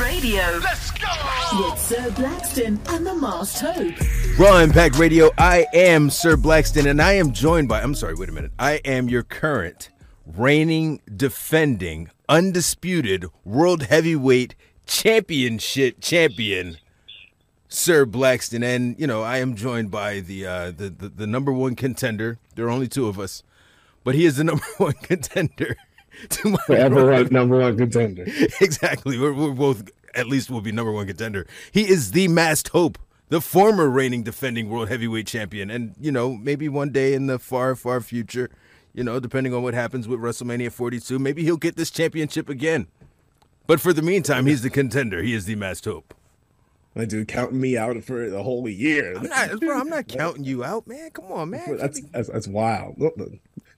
Radio. Let's go! With Sir Blackston and the Masked Hope. Raw Impact Radio, I am Sir Blackston, and I am joined by, I'm sorry, wait a minute. I am your current, reigning, defending, undisputed World Heavyweight Championship champion, Sir Blackston. And, you know, I am joined by the, uh, the, the, the number one contender. There are only two of us, but he is the number one contender to my forever one, number one contender. exactly. We're, we're both at least will be number one contender. He is the masked hope, the former reigning defending world heavyweight champion, and you know maybe one day in the far far future, you know depending on what happens with WrestleMania 42, maybe he'll get this championship again. But for the meantime, he's the contender. He is the masked hope. My dude, counting me out for the whole year. I'm not, bro, I'm not counting you out, man. Come on, man. That's that's, that's wild.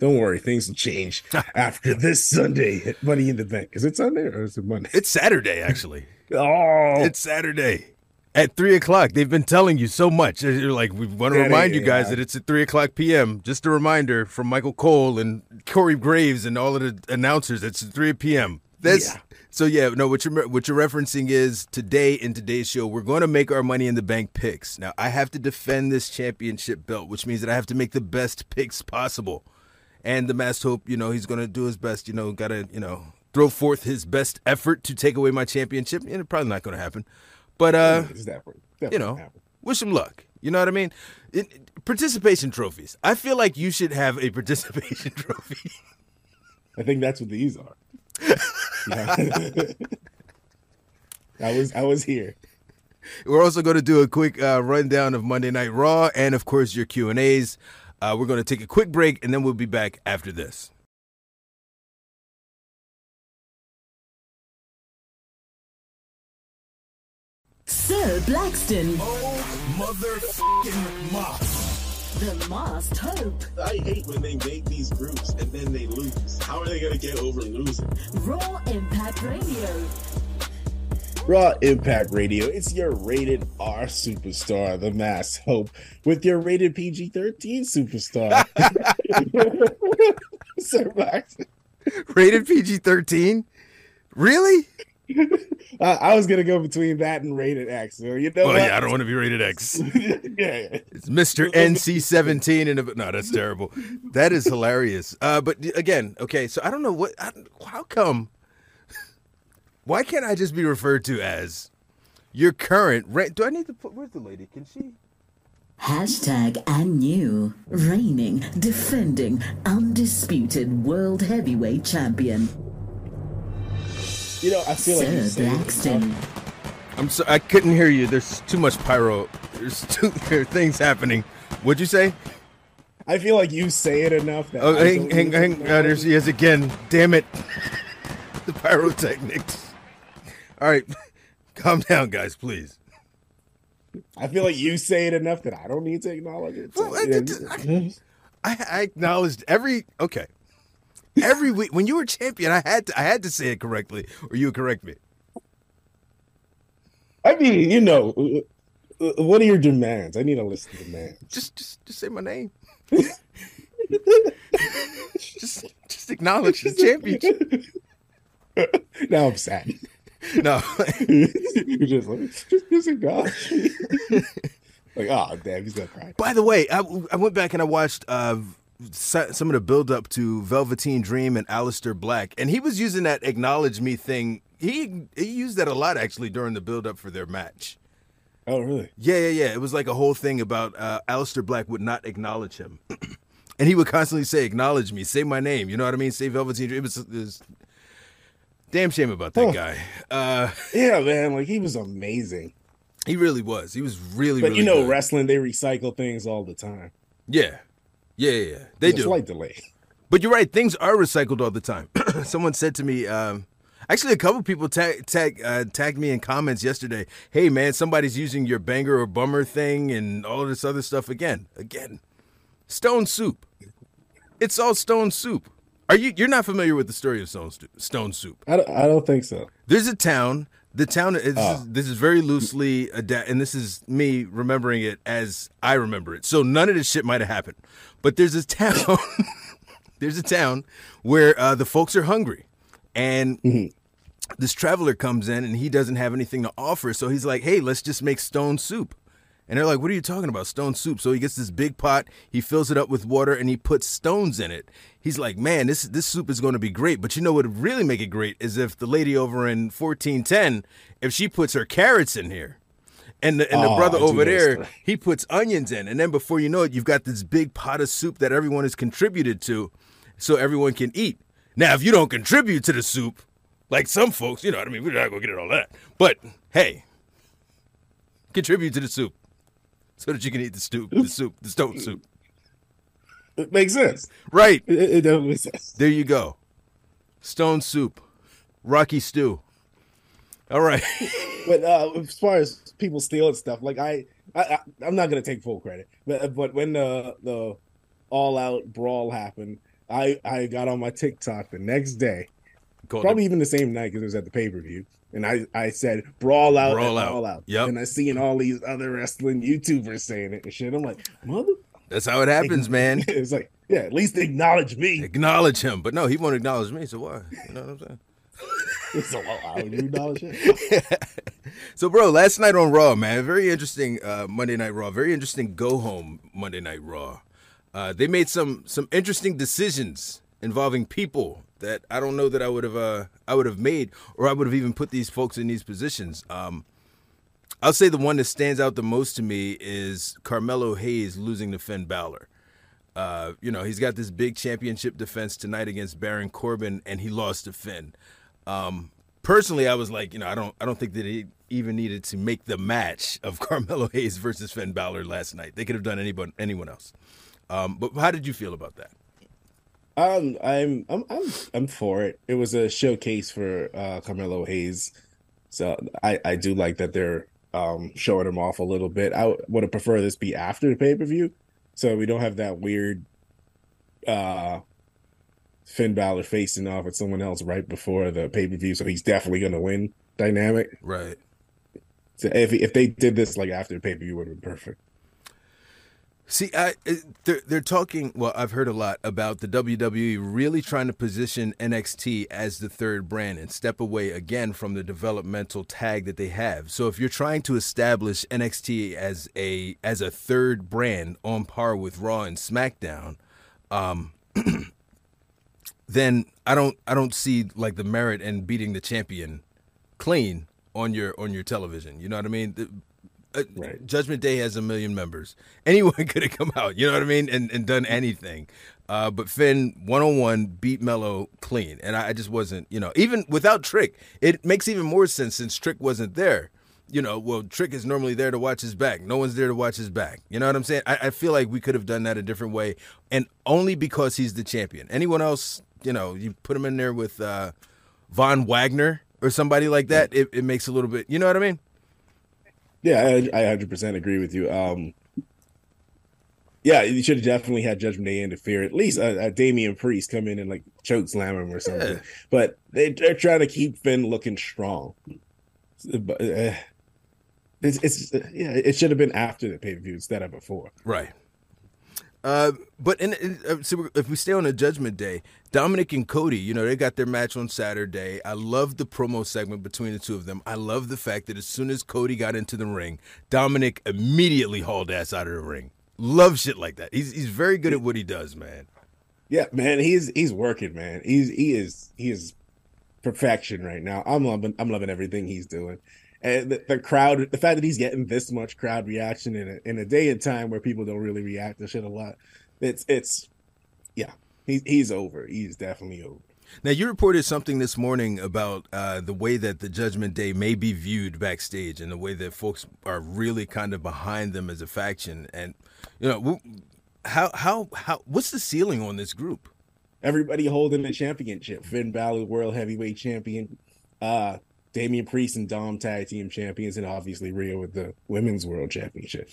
Don't worry, things will change after this Sunday Money in the Bank. Is it Sunday or is it Monday? It's Saturday, actually. oh, it's Saturday at three o'clock. They've been telling you so much. You're like, we want to remind you guys yeah. that it's at three o'clock p.m. Just a reminder from Michael Cole and Corey Graves and all of the announcers. It's three p.m. That's so yeah. No, what you're what you're referencing is today in today's show we're going to make our money in the bank picks. Now I have to defend this championship belt, which means that I have to make the best picks possible. And the Masked Hope, you know, he's going to do his best. You know, got to, you know, throw forth his best effort to take away my championship. And it's probably not going to happen. But, uh, you know, wish him luck. You know what I mean? It, participation trophies. I feel like you should have a participation trophy. I think that's what these are. I was I was here. We're also going to do a quick uh, rundown of Monday Night Raw and, of course, your Q and A's. Uh, we're going to take a quick break and then we'll be back after this. Sir Blackston. Oh, motherfucking Moss. The Masked Hope. I hate when they make these groups and then they lose. How are they going to get over losing? Raw Impact Radio. Raw Impact Radio. It's your rated R superstar, the Masked Hope, with your rated PG 13 superstar. Sir Max. Rated PG 13? Really? I, I, was gonna go between that and rated X. So you know, well, yeah, I don't want to be rated X. yeah, yeah, it's Mister NC seventeen, and no, that's terrible. That is hilarious. Uh, but again, okay, so I don't know what. I, how come why can't I just be referred to as your current? Re- Do I need to put? Where's the lady? Can she? Hashtag and new reigning, defending, undisputed world heavyweight champion. You know, I feel Sir like Blackston. I'm so I couldn't hear you. There's too much pyro. There's too there things happening. What'd you say? I feel like you say it enough. That oh, hang, hang, hang. Uh, there she is again. Damn it. the pyrotechnics. All right, calm down, guys, please. I feel like you say it enough that I don't need to acknowledge it. So, well, yeah. I, I, acknowledged every okay. Every week when you were champion, I had to I had to say it correctly, or you would correct me. I mean, you know, uh, uh, what are your demands? I need a list of demands. Just, just, just say my name. just, just acknowledge the championship. now I'm sad. No, you're just like, just, a gosh. like, oh damn, he's gonna cry. By the way, I, I went back and I watched uh, some of the build up to Velveteen Dream and Aleister Black, and he was using that acknowledge me thing. He he used that a lot actually during the build up for their match. Oh, really? Yeah, yeah, yeah. It was like a whole thing about uh, Aleister Black would not acknowledge him. and he would constantly say, "Acknowledge me, say my name." You know what I mean? Say Velveteen Dream. It was, it was Damn shame about that guy. Uh, yeah, man, like he was amazing. He really was. He was really. Really But really you know, good. wrestling they recycle things all the time. Yeah, yeah, yeah. yeah. They There's do. Slight delay. But you're right. Things are recycled all the time. Someone said to me. Um, Actually, a couple people tag, tag uh, tagged me in comments yesterday. Hey, man, somebody's using your banger or bummer thing and all this other stuff again. Again, Stone Soup. It's all Stone Soup. Are you you're not familiar with the story of Stone, Stone Soup? I don't, I don't think so. There's a town. The town is oh. this is very loosely adapt, and this is me remembering it as I remember it. So none of this shit might have happened. But there's a town. there's a town where uh, the folks are hungry, and mm-hmm. this traveler comes in and he doesn't have anything to offer. So he's like, hey, let's just make stone soup. And they're like, what are you talking about? Stone soup. So he gets this big pot, he fills it up with water, and he puts stones in it. He's like, man, this this soup is going to be great. But you know what would really make it great is if the lady over in 1410, if she puts her carrots in here. And the, and the Oh, brother over there, this. he puts onions in. And then before you know it, you've got this big pot of soup that everyone has contributed to so everyone can eat. Now, if you don't contribute to the soup, like some folks, you know what I mean? We're not going to get it all that. But hey, contribute to the soup so that you can eat the soup, the soup, the stone soup. It makes sense. Right. It, it definitely makes sense. There you go. Stone soup. Rocky stew. All right. But uh, as far as people stealing stuff, like I, I, I I'm not gonna take full credit, but but when the the all out brawl happened, I I got on my TikTok the next day, probably even the same night because it was at the pay per view, and I I said brawl out, Brawl and out. all out. Yep. And I seen all these other wrestling YouTubers saying it and shit. I'm like, mother. That's how it happens, man. it's like, yeah, at least acknowledge me. Acknowledge him. But no, he won't acknowledge me, so why? You know what I'm saying? so would you acknowledge him? So, bro, last night on Raw, man, very interesting uh, Monday Night Raw. Very interesting go home Monday Night Raw. Uh, they made some some interesting decisions involving people that I don't know that I would have uh, I would have made or I would have even put these folks in these positions. Um, I'll say the one that stands out the most to me is Carmelo Hayes losing to Finn Balor. Uh, you know, he's got this big championship defense tonight against Baron Corbin, and he lost to Finn. Um, personally, I was like, you know, I don't, I don't think that he even needed to make the match of Carmelo Hayes versus Finn Balor last night. They could have done anyone, anyone else. Um, but how did you feel about that? Um, I'm I'm I'm I'm for it. It was a showcase for uh Carmelo Hayes, so I I do like that they're um showing him off a little bit. I would have preferred this be after the pay per view, so we don't have that weird uh Finn Balor facing off with someone else right before the pay per view. So he's definitely gonna win dynamic. Right. So if if they did this like after the pay per view, would have been perfect. See, I they're they're talking. Well, I've heard a lot about the WWE really trying to position NXT as the third brand and step away again from the developmental tag that they have. So, if you're trying to establish NXT as a as a third brand on par with Raw and SmackDown, um, then I don't I don't see like the merit in beating the champion clean on your on your television. You know what I mean? Uh, Right. Judgment Day has a million members. Anyone could have come out, you know what I mean, and, and done anything. Uh, but Finn, one on one, beat Melo clean, and I, I just wasn't, you know, even without Trick, it makes even more sense since Trick wasn't there. You know, well, Trick is normally there to watch his back. No one's there to watch his back. You know what I'm saying? I, I feel like we could have done that a different way, and only because he's the champion. Anyone else, you know, you put him in there with uh, Von Wagner or somebody like that, it, it makes a little bit. You know what I mean? Yeah, I, I 100% agree with you. Um, yeah, you should have definitely had Judgment Day interfere. At least uh, uh, Damian Priest come in and like choke slam him or something. Yeah. But they, they're trying to keep Finn looking strong. But, uh, it's, it's yeah, it should have been after the pay per view instead of before. Right. Uh, but in, in uh, so if we stay on a Judgment Day, Dominic and Cody, you know, they got their match on Saturday. I love the promo segment between the two of them. I love the fact that as soon as Cody got into the ring, Dominic immediately hauled ass out of the ring. Love shit like that. He's he's very good at what he does, man. Yeah, man, he's he's working, man. He's he is he is perfection right now. I'm loving I'm loving everything he's doing. And the, the crowd, the fact that he's getting this much crowd reaction in a in a day and time where people don't really react to shit a lot, it's it's yeah, he's he's over. He's definitely over. Now, you reported something this morning about uh, the way that the Judgment Day may be viewed backstage and the way that folks are really kind of behind them as a faction. And, you know, how, how, how, what's the ceiling on this group? Everybody holding the championship. Finn Balor, world heavyweight champion. Uh Damian Priest and Dom tag team champions, and obviously Rhea with the women's world championship.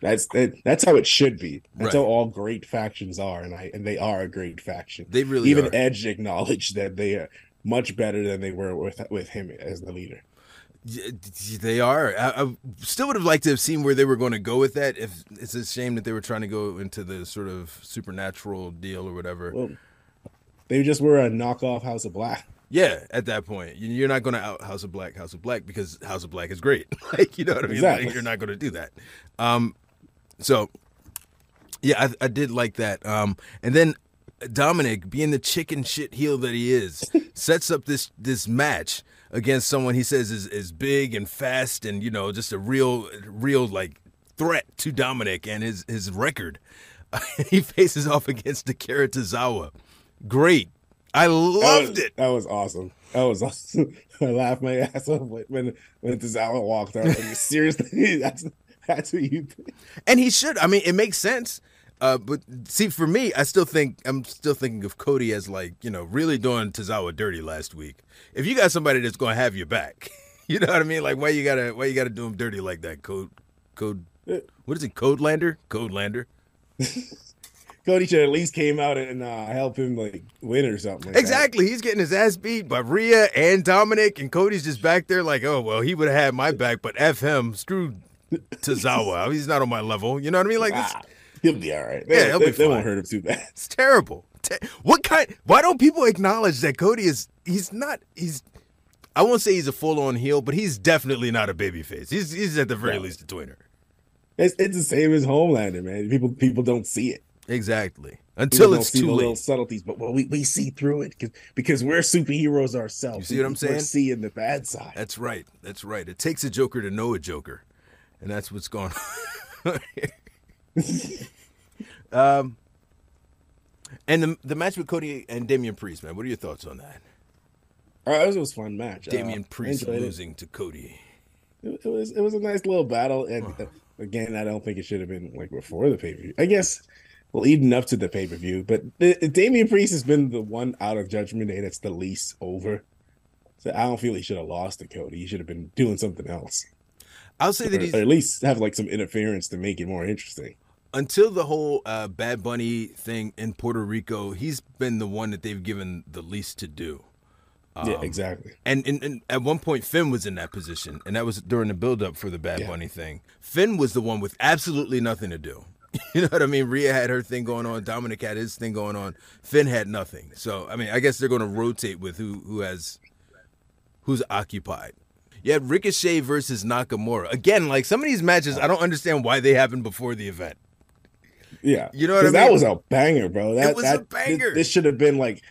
That's that, that's how it should be. That's Right. how all great factions are, and I and they are a great faction. They really even are. Edge acknowledged that they are much better than they were with with him as the leader. They are. I, I still would have liked to have seen where they were going to go with that. If it's a shame that they were trying to go into the sort of supernatural deal or whatever. Well, they just were a knockoff House of Black. Yeah, at that point, You- you're not going to out House of Black, House of Black because House of Black is great. like you know what I mean? Exactly. Like, you're not going to do that. Um, so yeah, I, I did like that. Um, and then Dominic, being the chicken shit heel that he is, sets up this this match against someone he says is is big and fast and you know just a real real like threat to Dominic and his his record. he faces off against Akira Tozawa. Great. I That loved was- it. That was awesome. That was awesome. I laughed my ass off when when Tozawa walked out. Like, seriously, that's that's who you. And he should. I mean, it makes sense. Uh, but see, for me, I still think I'm still thinking of Cody as like you know really doing Tozawa dirty last week. If you got somebody that's gonna have your back, you know what I mean. Like why you gotta why you gotta do him dirty like that? Code code. What is it? Codelander? Codelander? Cody should at least came out and uh, help him like win or something. Like that. Exactly. He's getting his ass beat by Rhea and Dominic, and Cody's just back there like, oh well, he would have had my back, but f him. Screw Tozawa. He's not on my level. You know what I mean? Like Ah, he'll be all right. Yeah, he'll they, be they won't hurt him too bad. It's terrible. Te- What kind? Why don't people acknowledge that Cody is? He's not. He's. I won't say he's a full-on heel, but he's definitely not a babyface. He's he's at the very No. least a tweener. It's, it's the same as Homelander, man. People people don't see it. Exactly. Until don't it's see too the little subtleties, but well, we, we see through it because because we're superheroes ourselves. You see what I'm saying? We're seeing the bad side. That's right. That's right. It takes a Joker to know a Joker, and that's what's going on. um, and the the match with Cody and Damian Priest, man. What are your thoughts on that? Right, it was, a fun match. Damian Uh, Priest enjoyed it. losing to Cody. It, it was it was a nice little battle, and uh, again, I don't think it should have been like before the pay per view. I guess leading up to the pay per view, but the, Damian Priest has been the one out of Judgment Day that's the least over. So I don't feel he should have lost to Cody. He should have been doing something else, I'll say or, that he's or at least have like some interference to make it more interesting. until the whole uh, Bad Bunny thing in Puerto Rico, he's been the one that they've given the least to do. yeah, Um, exactly. And, and, and at one point, Finn was in that position, and that was during the build-up for the Bad Yeah. Bunny thing. Finn was the one with absolutely nothing to do. You know what I mean? Rhea had her thing going on. Dominic had his thing going on. Finn had nothing. So I mean, I guess they're going to rotate with who who has who's occupied. You had Ricochet versus Nakamura again. Like some of these matches, I don't understand why they happened before the event. Yeah, You know what I 'Cause That was a banger, bro. That was a banger. This, this should have been like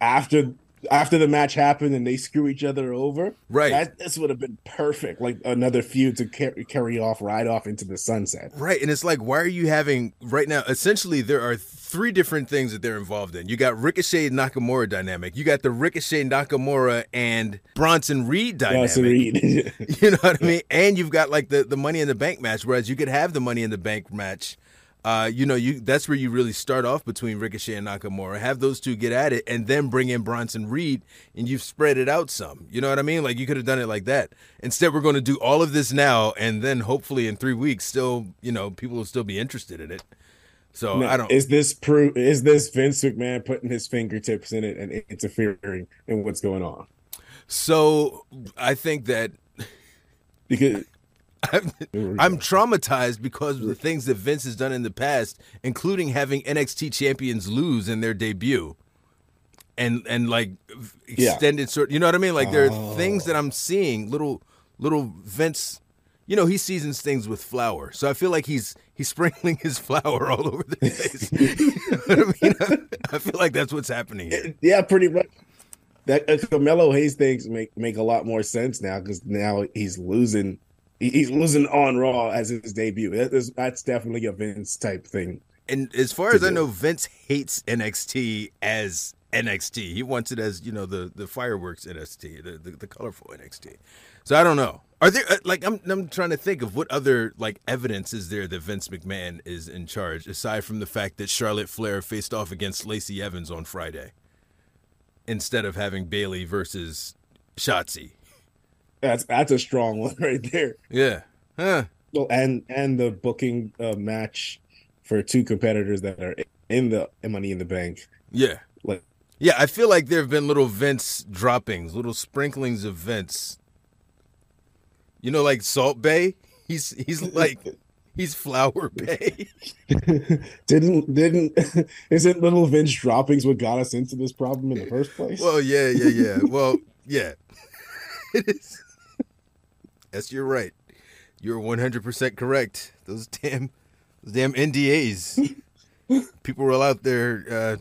after after the match happened and they screw each other over. Right. That, this would have been perfect, like another feud to carry, carry off right off into the sunset. Right. And it's like, why are you having right now? Essentially, there are three different things that they're involved in. You got Ricochet Nakamura dynamic. You got the Ricochet Nakamura and Bronson Reed dynamic. Bronson Reed. You know what I mean? And you've got like the, the Money in the Bank match, whereas you could have the Money in the Bank match. Uh, you know, you that's where you really start off between Ricochet and Nakamura. Have those two get at it, and then bring in Bronson Reed, and you've spread it out some. You know what I mean? Like you could have done it like that. Instead, we're going to do all of this now, and then hopefully in three weeks, still, you know, people will still be interested in it. So Now, I don't. Is this proof? Is this Vince McMahon putting his fingertips in it and interfering in what's going on? So I think that Because I'm, I'm traumatized because of the things that Vince has done in the past, including having NXT champions lose in their debut, and and like extended sort. You know what I mean? Like there are things Oh. that I'm seeing, little little Vince. You know, he seasons things with flour, so I feel like he's he's sprinkling his flour all over the place. you know I mean? I feel like that's what's happening here. yeah, pretty much. That uh, Carmelo Hayes things make make a lot more sense now because now he's losing. He- He's losing on Raw as his debut. That is, that's definitely a Vince type thing. And as far as I know, Vince hates NXT as NXT. He wants it as you know the the fireworks NXT, the the, the colorful NXT. So I don't know. Are there uh, like I'm I'm trying to think of what other like evidence is there that Vince McMahon is in charge aside from the fact that Charlotte Flair faced off against Lacey Evans on Friday instead of having Bayley versus Shotzi. That's that's a strong one right there. Yeah. Huh. Well, and and the booking uh, match for two competitors that are in the Money in the Bank. Yeah. Like Yeah, I feel like there have been little Vince droppings, little sprinklings of Vince. You know, like Salt Bae. He's he's like He's Flower Bay. didn't didn't isn't little Vince droppings what got us into this problem in the first place? Well, yeah, yeah, yeah. Well, yeah. it is. Yes, you're right. You're 100% correct. Those damn those damn NDAs. People were out there uh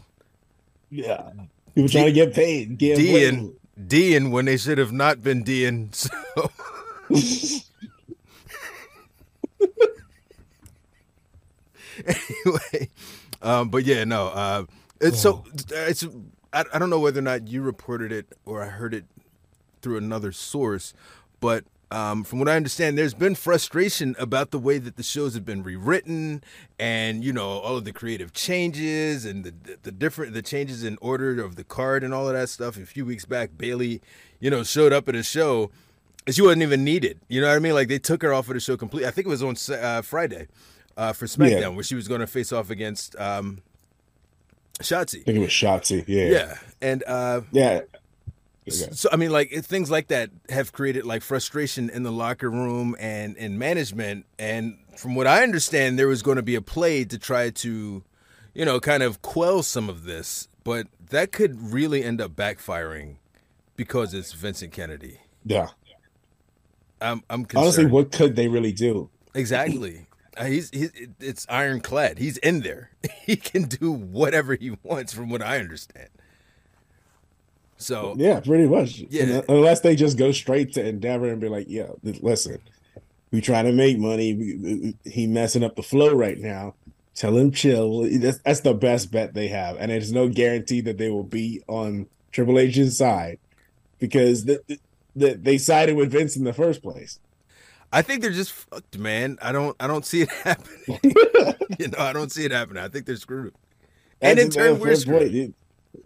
yeah. People trying to get paid. Get D'ing, D'ing when they should have not been D'ing. So anyway, um, but yeah, no. Uh, it's so it's. I, I don't know whether or not you reported it or I heard it through another source, but um, from what I understand, there's been frustration about the way that the shows have been rewritten, and you know all of the creative changes and the the different the changes in order of the card and all of that stuff. A few weeks back, Bayley, you know, showed up at a show, and she wasn't even needed. You know what I mean? Like they took her off of the show completely. I think it was on uh, Friday uh, for SmackDown yeah. where she was going to face off against um, Shotzi. I think it was Shotzi. Yeah. Yeah, and uh, yeah. So I mean, like things like that have created like frustration in the locker room and in management. And from what I understand, there was going to be a play to try to, you know, kind of quell some of this, but that could really end up backfiring because it's Vincent Kennedy. Yeah. I'm, I'm concerned. honestly, what could they really do? Exactly. Uh, he's, he's it's ironclad. He's in there. He can do whatever he wants, from what I understand. So yeah, pretty much. Yeah, unless they just go straight to Endeavor and be like, "Yeah, listen, we trying to make money. He messing up the flow right now. Tell him chill. That's, that's the best bet they have, and there's no guarantee that they will be on Triple H's side because the, the, they sided with Vince in the first place. I think they're just fucked, man. I don't I don't see it happening. you know, I don't see it happening. I think they're screwed. And in turn, we're screwed.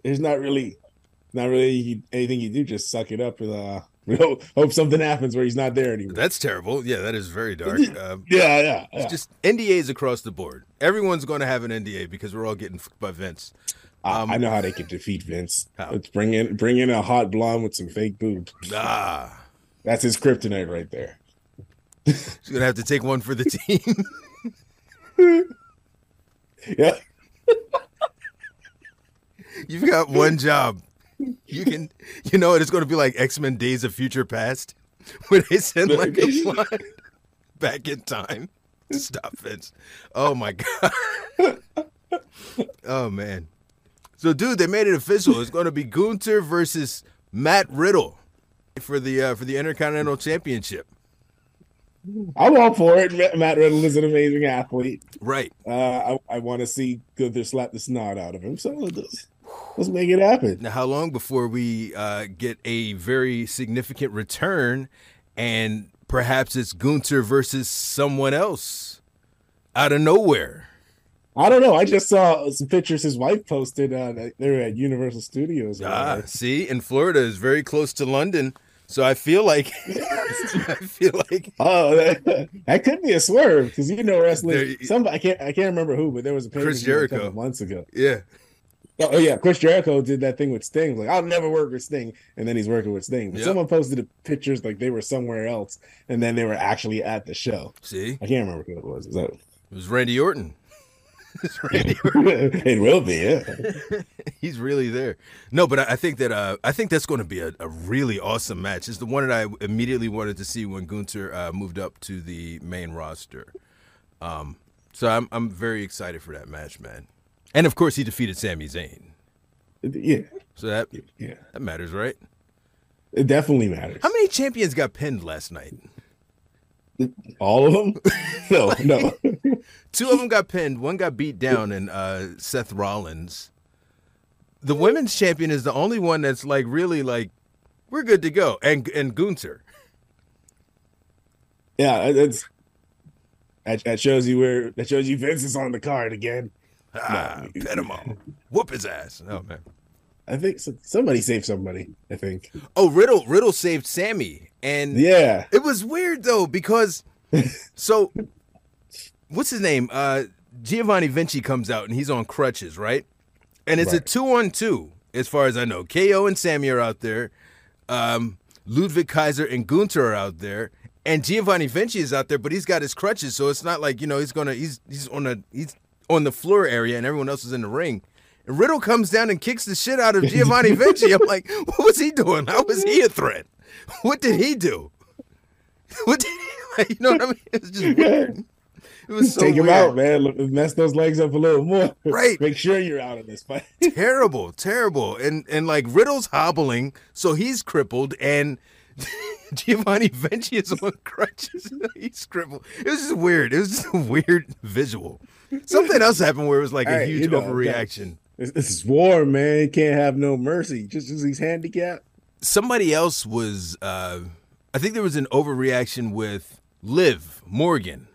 There's not really not really anything you do, just suck it up and uh hope, hope something happens where he's not there anymore. That's terrible. Yeah, that is very dark. Um, yeah, yeah, yeah. It's just NDAs across the board. Everyone's going to have an NDA because we're all getting fucked by Vince. Um, I know how they can defeat Vince. How? Let's bring in bring in a hot blonde with some fake boobs. Ah, that's his kryptonite right there. She's gonna have to take one for the team. yeah. You've got one job. You can, you know, it's going to be like X Men: Days of Future Past, where they send like a fly back in time to stop Vince. Oh my god. oh man. So, dude, they made it official. It's going to be Gunther versus Matt Riddle for the uh, for the Intercontinental Championship. I'm all for it. Matt Riddle is an amazing athlete. Right. Uh, I, I want to see Gunther slap the snot out of him. So let's, make it happen. Now, how long before we uh, get a very significant return and perhaps it's Gunther versus someone else out of nowhere? I don't know. I just saw some pictures his wife posted. Uh, they were at Universal Studios. Ah, see, in Florida is very close to London. So I feel like I feel like oh that, that could be a swerve because you know wrestling. Some I can't I can't remember who, but there was a Chris Jericho months ago. Yeah. Oh, oh, yeah, Chris Jericho did that thing with Sting. Like I'll never work with Sting, and then he's working with Sting. But yep. someone posted the pictures like they were somewhere else, and then they were actually at the show. See, I can't remember who it was. Is that? It was Randy Orton. it will be, yeah. He's really there. No, but I, think that uh, I think that's going to be a, a, really awesome match. It's the one that I immediately wanted to see when Gunther uh, moved up to the main roster. Um, so I'm I'm very excited for that match, man. And of course, he defeated Sami Zayn. Yeah. So that yeah that matters, right? It definitely matters. How many champions got pinned last night? All of them? no, no. Two of them got pinned. One got beat down, and uh, Seth Rollins. The women's champion is the only one that's like really like we're good to go, and and Gunther. Yeah, that's that, that shows you where that shows you Vince is on the card again. Ah, no. pin him all, whoop his ass. Oh man. I think somebody saved somebody. I think. Oh, Riddle! Riddle saved Sami, and yeah, it was weird though because so what's his name? Uh, Giovanni Vinci comes out and he's on crutches, right? And it's right. a two on two, as far as I know. KO and Sami are out there. Um, Ludwig Kaiser and Gunther are out there, and Giovanni Vinci is out there, but he's got his crutches, so it's not like you know he's gonna he's he's on a he's on the floor area, and everyone else is in the ring. And Riddle comes down and kicks the shit out of Giovanni Vinci. I'm like, what was he doing? How was he a threat? What did he do? What did he, you know what I mean? It's just weird. It was so Take him weird. out, man. Mess those legs up a little more. Right. Make sure you're out of this fight. terrible, terrible. And and like Riddle's hobbling, so he's crippled, and Giovanni Vinci is on crutches. he's crippled. It was just weird. It was just a weird visual. Something else happened where it was like a Hey, huge you know, overreaction. This, this is war, man. Can't have no mercy. Just because he's handicapped. Somebody else was. uh I think there was an overreaction with Liv Morgan.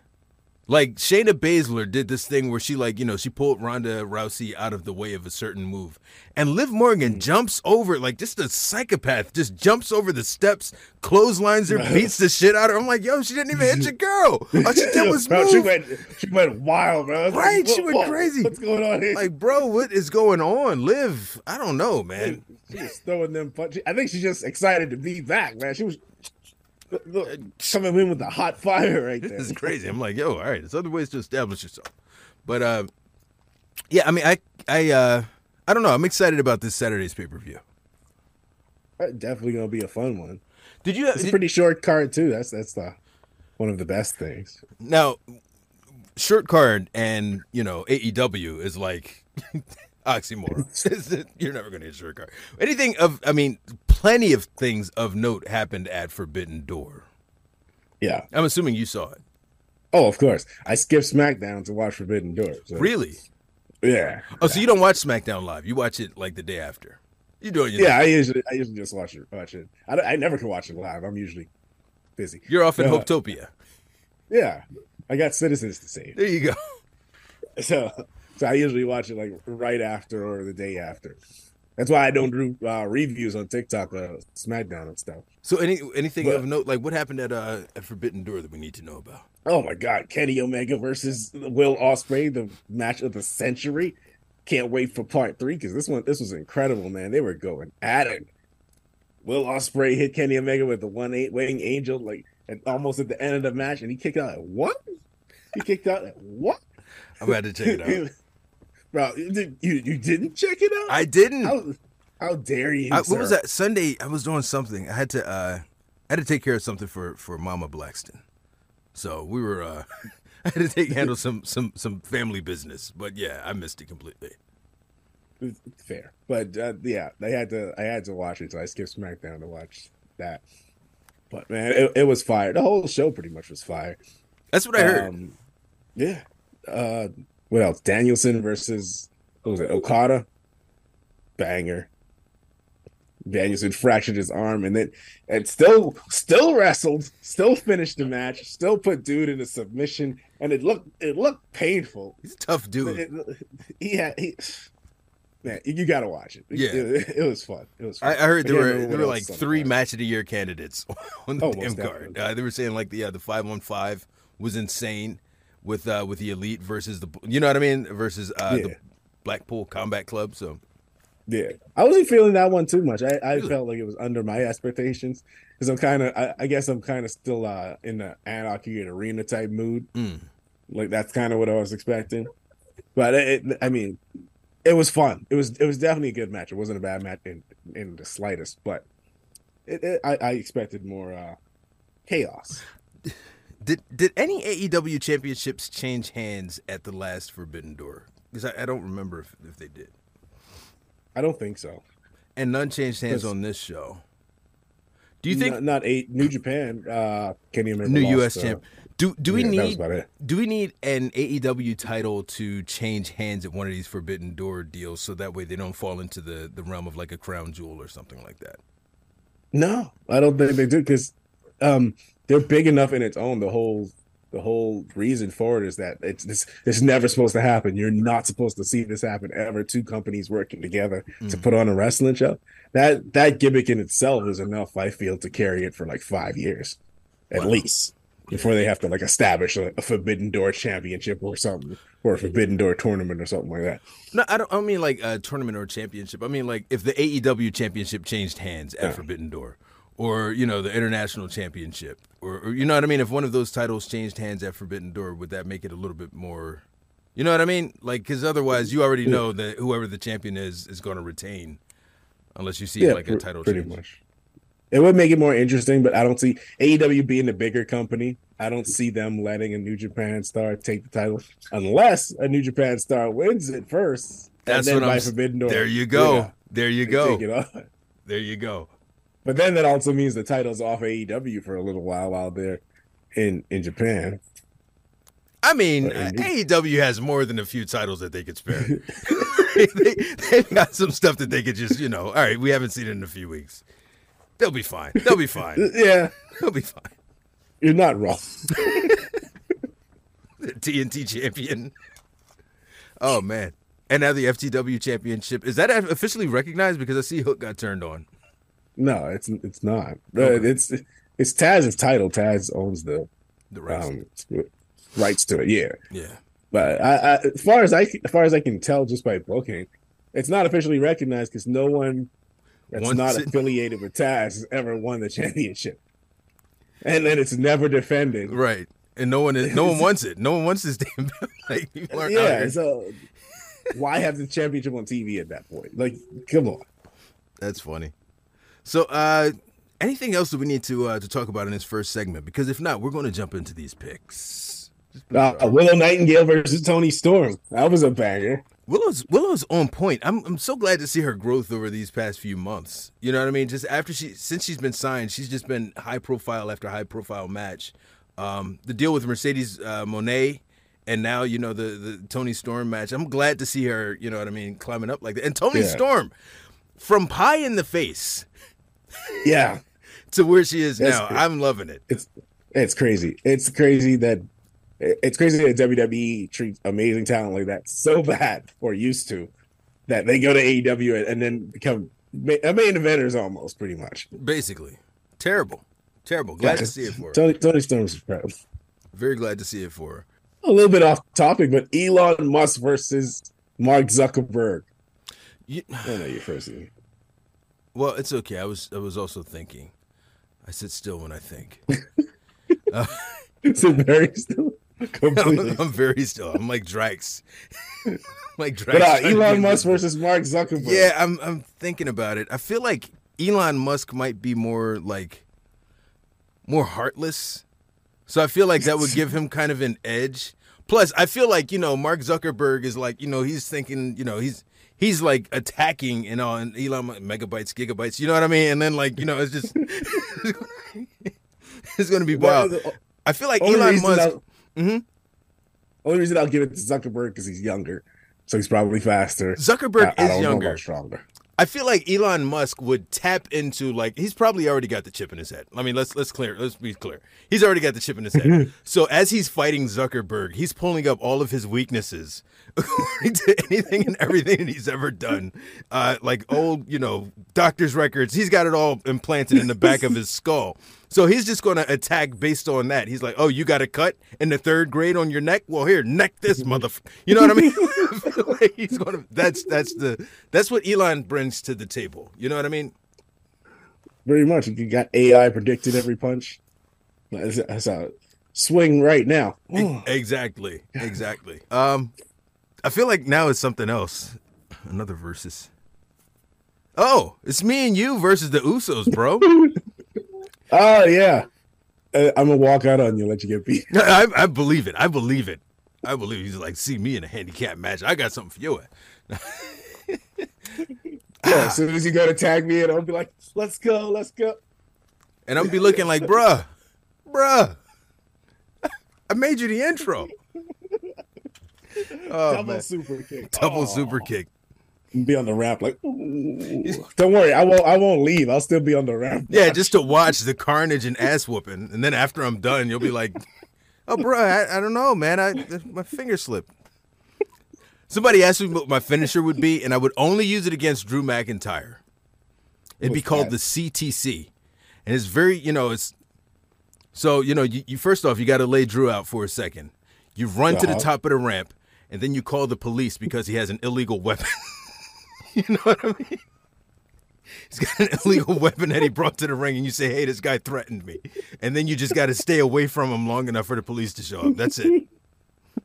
Like Shayna Baszler did this thing where she like, you know, she pulled Ronda Rousey out of the way of a certain move. And Liv Morgan mm. jumps over like just a psychopath, just jumps over the steps, clotheslines her, beats the shit out of her. I'm like, yo, she didn't even hit your girl. All she did was Bro, she move. went, she went wild, bro. Was like, Right, she went what- crazy. What's going on here? Like, bro, what is going on? Liv, I don't know, man. she was throwing them punches. I think she's just excited to be back, man. She was coming in with the hot fire right there. This is crazy. I'm like, yo, all right, there's other ways to establish yourself. But uh yeah, I mean I I uh I don't know. I'm excited about this Saturday's pay per view. Definitely gonna be a fun one. Did you It's a pretty short card too. That's that's the one of the best things. now short card and you know AEW is like oxymoron. You're never gonna get a short card. Anything of I mean, plenty of things of note happened at Forbidden Door. Yeah. I'm assuming you saw it. Oh, of course. I skipped SmackDown to watch Forbidden Door. So, Really? Yeah. Oh, so you don't watch SmackDown live? You watch it like the day after? You doing your Yeah, I usually I usually just watch it. Watch it. I, I never can watch it live. I'm usually busy. You're off in No. Hopetopia. Yeah, I got citizens to save. There you go. So, so I usually watch it like right after or the day after. That's why I don't do uh, reviews on TikTok, uh, SmackDown and stuff. So any anything But- of note, like what happened at uh at Forbidden Door that we need to know about? Oh my God, Kenny Omega versus Will Ospreay, the match of the century. Can't wait for part three because this one, this was incredible, man. They were going at it. Will Ospreay hit Kenny Omega with the one eight wing angel, like at, almost at the end of the match, and he kicked out at what? He kicked out at what? I'm about to check it out. Bro, you, you didn't check it out? I didn't. How, how dare you? I, what was that Sunday? I was doing something. I had to uh I had to take care of something for for Mama Blackston. So we were uh I had to take handle some some some family business. But yeah, I missed it completely. fair, but uh, yeah, I had to I had to watch it, so I skipped SmackDown to watch that. But man, it, it was fire. The whole show pretty much was fire. That's what I heard. Um, yeah. Uh, what else? Danielson versus what was it? Okada. Banger. Danielson fractured his arm and then and still still wrestled, still finished the match, still put dude in a submission, and it looked it looked painful. He's a tough dude. It- he had he, man, you gotta watch it. Yeah. it, it was fun. It was. Fun. I, I heard there were there were like three match of the year candidates on the Oh, damn card. Uh, they were saying like the uh, the five one five was insane with uh with the elite versus the you know what I mean versus uh Yeah. the Blackpool Combat Club. So Yeah, I wasn't feeling that one too much. I, I Really? felt like it was under my expectations because I'm kind of, I, I guess I'm kind of still uh, in the anarchy and arena type mood. mm. Like that's kind of what I was expecting. But it, it- I mean, it was fun. It was, it was definitely a good match. It wasn't a bad match in, in the slightest. But it, it, I, I expected more uh, chaos. Did did any AEW championships change hands at the last Forbidden Door? Because I, I don't remember if, if they did. I don't think so. And none changed hands on this show. Do you think not, not eight New Japan? Uh, can't even remember. new lost, U.S. uh, champ? Do do we yeah, need do we need an AEW title to change hands at one of these Forbidden Door deals so that way they don't fall into the the realm of like a crown jewel or something like that? No, I don't think they do because um, they're big enough in its own. The whole the whole reason for it is that it's this it's never supposed to happen. You're not supposed to see this happen ever. Two companies working together to Mhm. put on a wrestling show. That that gimmick in itself is enough, I feel, to carry it for like five years at Wow. least before they have to like establish a, a Forbidden Door championship or something or a Forbidden Door tournament or something like that. No, I don't. I don't mean like a tournament or a championship. I mean like if the AEW championship changed hands at Yeah. Forbidden Door, or you know the international championship, or, or you know what I mean. If one of those titles changed hands at Forbidden Door, would that make it a little bit more? You know what I mean? Like, because otherwise, you already know that whoever the champion is is going to retain, unless you see Yeah, like a title pretty change. much. It would make it more interesting, but I don't see AEW being the bigger company. I don't see them letting a New Japan star take the title unless a New Japan star wins it first. That's and then what I'm. Forbidden Door. There you go. there you go. take it off. There you go. But then that also means the title's off AEW for a little while while they're in in Japan. I mean. AEW has more than a few titles that they could spare. they, they've got some stuff that they could just, you know, all right, we haven't seen it in a few weeks. They'll be fine. They'll be fine. Yeah, They'll be fine. you're not wrong. The TNT champion. Oh, man. And now the FTW championship. Is that officially recognized? Because I see Hook got turned on. No, it's it's not. Okay. It's it's Taz's title. Taz owns the The rest. um, rights to it. Yeah. yeah. But I, I, as far as I, as far as I can tell, just by booking, it's not officially recognized because no one that's Wants not it. affiliated with Taz has ever won the championship, and then it's never defended. Right. And no one is, no one wants it. No one wants this damn like people aren't out Yeah, so why have the championship on TV at that point? Like, come on. That's funny. So, uh, anything else that we need to uh, to talk about in this first segment? Because if not, we're going to jump into these picks. Uh, Willow Nightingale versus Toni Storm. That was a banger. Willow's Willow's on point. I'm I'm so glad to see her growth over these past few months. You know what I mean? Just after she since she's been signed, she's just been high profile after high profile match. Um, the deal with Mercedes uh, Monet, and now you know the the Toni Storm match. I'm glad to see her. You know what I mean? Climbing up like that. And Toni Yeah. Storm, from pie in the face Yeah, to where she is That's now. I'm loving it. it's it's crazy. It's crazy that it's crazy that WWE treats amazing talent like that so bad or used to that they go to AEW and then become main eventers almost pretty much. Basically, terrible, terrible. Glad to see it for her. Toni Toni Storm's incredible. Very glad to see it for her. A little bit off topic, but Elon Musk versus Mark Zuckerberg. You, I know your first. Well, it's okay. I was I was also thinking. I sit still when I think. Is it very still? I'm, I'm very still. I'm like Drax. like Drax. But uh, Elon Musk versus Mark Zuckerberg. Yeah, I'm I'm thinking about it. I feel like Elon Musk might be more like more heartless. So I feel like that would give him kind of an edge. Plus, I feel like, you know, Mark Zuckerberg is like, you know, he's thinking, you know, he's he's like attacking and all and Elon megabytes, gigabytes, you know what I mean? And then like, you know, it's just it's gonna be wild. the I feel like Elon Musk Mhm. Only reason I'll give it to Zuckerberg because he's younger, so he's probably faster. Zuckerberg I- I is know younger. stronger. I feel like Elon Musk would tap into like he's probably already got the chip in his head. I mean, let's let's clear let's be clear. He's already got the chip in his head. so as he's fighting Zuckerberg, he's pulling up all of his weaknesses to anything and everything that he's ever done. Uh, like old, you know, doctor's records. He's got it all implanted in the back of his skull. So he's just going to attack based on that. He's like, "Oh, you got a cut in the third grade on your neck? Well, here, neck this motherfucker." You know what I mean? I like he's going to. That's that's the that's what Elon brings to the table. You know what I mean? Very much. You got AI predicted every punch. That's, that's a swing right now. Exactly. Exactly. Um, I feel like now it's something else. Another versus. Oh, it's me and you versus the Usos, bro. Oh yeah. Uh, I'm gonna walk out on you. Let you get beat. I, I believe it. I believe it. I believe he's like, see me in a handicap match. I got something for you. Yeah. As soon as you go to tag me, and I'll be like, "Let's go, let's go." And I'm be looking like, bruh, bruh. I made you the intro. Oh, Double man. super kick. Double Oh. super kick. Be on the ramp like. "Ooh." Don't worry, I won't. I won't leave. I'll still be on the ramp. Yeah, just to watch the carnage and ass whooping, and then after I'm done, you'll be like, "Oh, bro, I, I don't know, man. I my finger slipped." Somebody asked me what my finisher would be, and I would only use it against Drew McIntyre. It'd be called that? the CTC, and it's very, you know, it's so you know, you, you first off, you got to lay Drew out for a second. You run to the Uh-huh. top of the ramp, and then you call the police because he has an illegal weapon. you know what I mean? he's got an illegal weapon that he brought to the ring, and you say, "Hey, this guy threatened me," and then you just got to stay away from him long enough for the police to show up. That's it.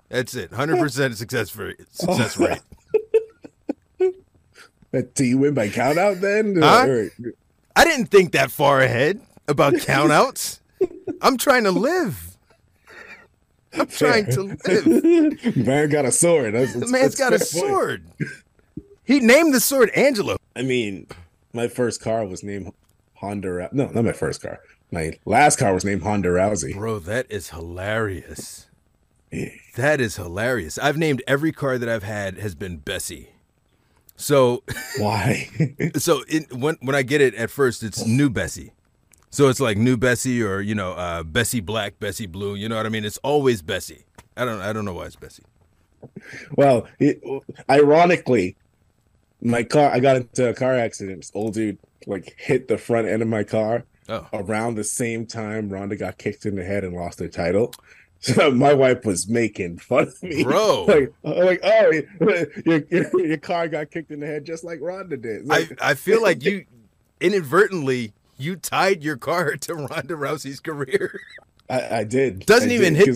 That's it. Hundred percent success rate. Success oh. rate. Do you win by count out then? Huh? I didn't think that far ahead about countouts. I'm trying to live. I'm trying to live. Man got a sword. That's, man's got a point. sword. He named the sword Angelo. I mean, my first car was named Honda. Rou- No, not my first car. My last car was named Honda Rousey. Bro, that is hilarious. That is hilarious. I've named every car that I've had has been Bessie. So Why? so in, when when I get it at first, it's new Bessie. So it's like new Bessie or you know uh, Bessie Black, Bessie Blue. You know what I mean? It's always Bessie. I don't I don't know why it's Bessie. well, it, ironically, my car. I got into a car accident. This old dude like hit the front end of my car Oh, around the same time Ronda got kicked in the head and lost her title. So my wife was making fun of me, Bro. Like, like oh, your, your your car got kicked in the head just like Ronda did. It's I I feel like you inadvertently you tied your car to Ronda Rousey's career. I, I did. Doesn't I even did, hit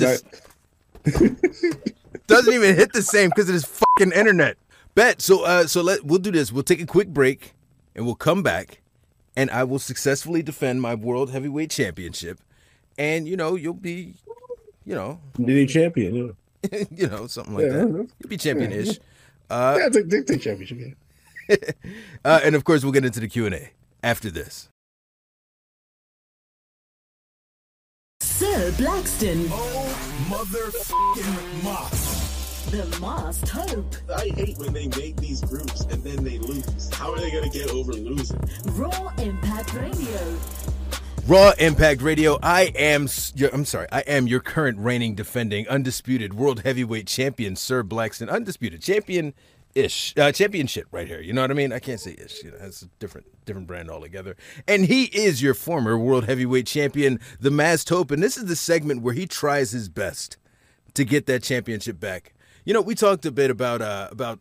the doesn't even hit the same because of this fucking internet. Bet. So uh so let we'll do this. We'll take a quick break and we'll come back and I will successfully defend my world heavyweight championship. And you know, you'll be you know, the new champion. Yeah, you know, something like Yeah, that. You'll be champion-ish. Uh, yeah take, take, take championship. Yeah. uh, and of course, we'll get into the Q and A after this. Sir Blackston, Oh, motherfucking Moss. The masked hope. I hate when they make these groups and then they lose. How are they gonna get over losing? Raw Impact Radio. Raw Impact Radio. I am. Your, I'm sorry. I am your current reigning, defending, undisputed world heavyweight champion, Sir Blackston. Undisputed champion. Ish uh, championship right here. You know what I mean? I can't say ish. You know, that's a different different brand altogether. And he is your former world heavyweight champion, the Masked Hope. And this is the segment where he tries his best to get that championship back. You know, we talked a bit about uh, about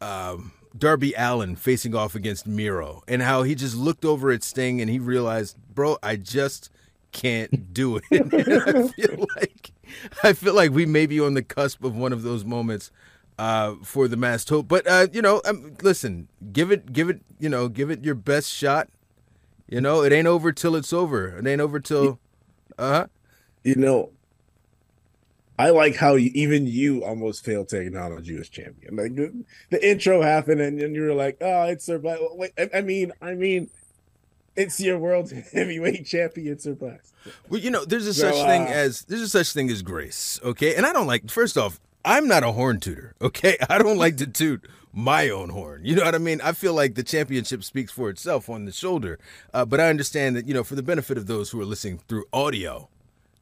um, Darby Allin facing off against Miro and how he just looked over at Sting and he realized, bro, I just can't do it. I feel like I feel like we may be on the cusp of one of those moments uh, for the masked hope. But uh, you know, um, listen, give it, give it, you know, give it your best shot. You know, it ain't over till it's over. It ain't over till, uh huh. You know, I like how you, even you almost failed to acknowledge you as champion. Like the, the intro happened, and, and you were like, "Oh, it's Sir Black." Wait, I, I mean, I mean, it's your world heavyweight champion, Sir Black. Well, you know, there's a So, such thing uh, as there's a such thing as grace, okay? And I don't like. First off, I'm not a horn tooter, okay? I don't like to toot my own horn. You know what I mean? I feel like the championship speaks for itself on the shoulder. Uh, but I understand that you know, for the benefit of those who are listening through audio,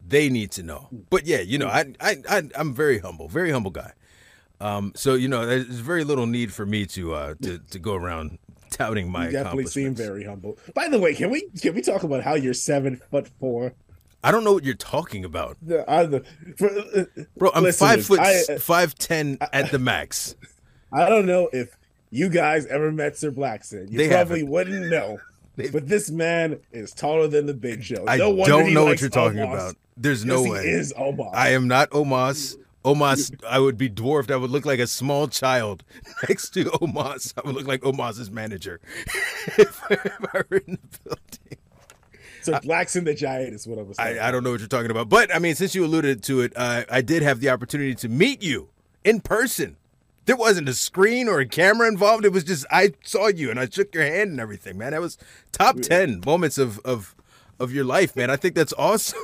they need to know. But yeah, you know, I I, I I'm very humble, very humble guy. Um, so you know, there's very little need for me to uh to, to go around touting my You definitely seem very humble. By the way, can we can we talk about how you're seven foot four? I don't know what you're talking about. The, uh, the, for, uh, Bro, I'm Listeners, five foot I- five ten at the max. I don't know if you guys ever met Sir Blackson. You They probably haven't. wouldn't know. But this man is taller than the Big Show. I no don't know what you're talking about. There's no he way. is Omos. I am not Omos. Omos, I would be dwarfed. I would look like a small child next to Omos. I would look like Omos's manager if, I were in the building. Sir Blackson the Giant is what I was. I, I don't know what you're talking about. But, I mean, since you alluded to it, uh, I did have the opportunity to meet you in person. There wasn't a screen or a camera involved. It was just I saw you and I shook your hand and everything, man. That was top 10 moments of, of, of your life, man. I think that's awesome.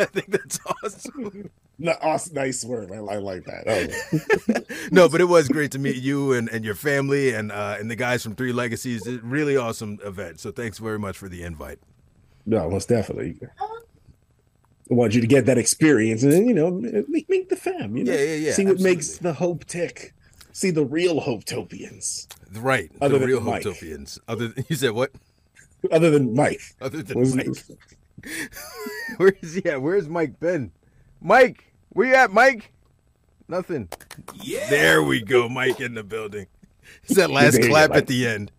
I think that's awesome. No, awesome, nice word. I, I like that. Oh. no, but it was great to meet you and, and your family and uh, and the guys from Three Legacies. It, really awesome event. So thanks very much for the invite. no, most definitely. I want you to get that experience and you know, meet, meet the fam. You know? Yeah, yeah, yeah, See what makes the hope tick. See the real Hopetopians. Right, Other the than real Mike. Hotopians. Other than, you said what? Other than Mike. Other than Mike. Where is he at? Where's Mike been? Mike, where you at, Mike? Nothing. Yeah. There we go, Mike in the building. It's that last There you go, clap Mike. at the end.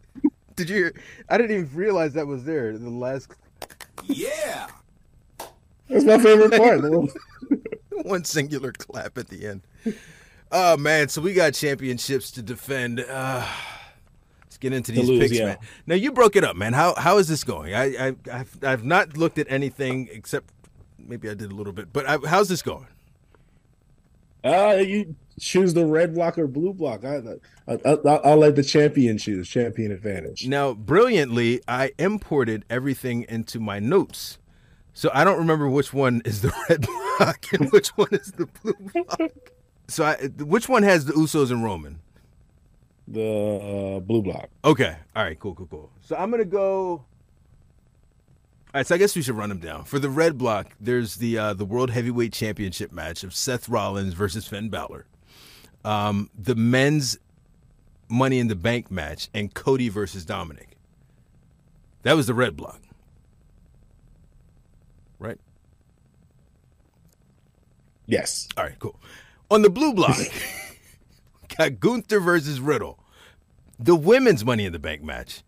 Did you? Hear? I didn't even realize that was there. The last Yeah. That's my favorite part. one singular clap at the end. Oh man, so we got championships to defend. Uh, let's get into these lose, picks, yeah. man. Now you broke it up, man. How how is this going? I, I I've I've not looked at anything except maybe I did a little bit, but I, how's this going? Uh, you choose the red block or blue block. I, I, I, I'll let the champion choose. Champion advantage. Now, brilliantly, I imported everything into my notes. So I don't remember which one is the red block and which one is the blue block. So I, which one has the Usos and Roman? The uh, blue block. Okay. All right. Cool. Cool. Cool. So I'm gonna go. All right. So I guess we should run them down. For the red block, there's the uh, the World Heavyweight Championship match of Seth Rollins versus Finn Balor. Um, the men's Money in the Bank match and Cody versus Dominik. That was the red block. Right. Yes. All right. Cool. On the blue block, got Gunther versus Riddle, the women's Money in the Bank match,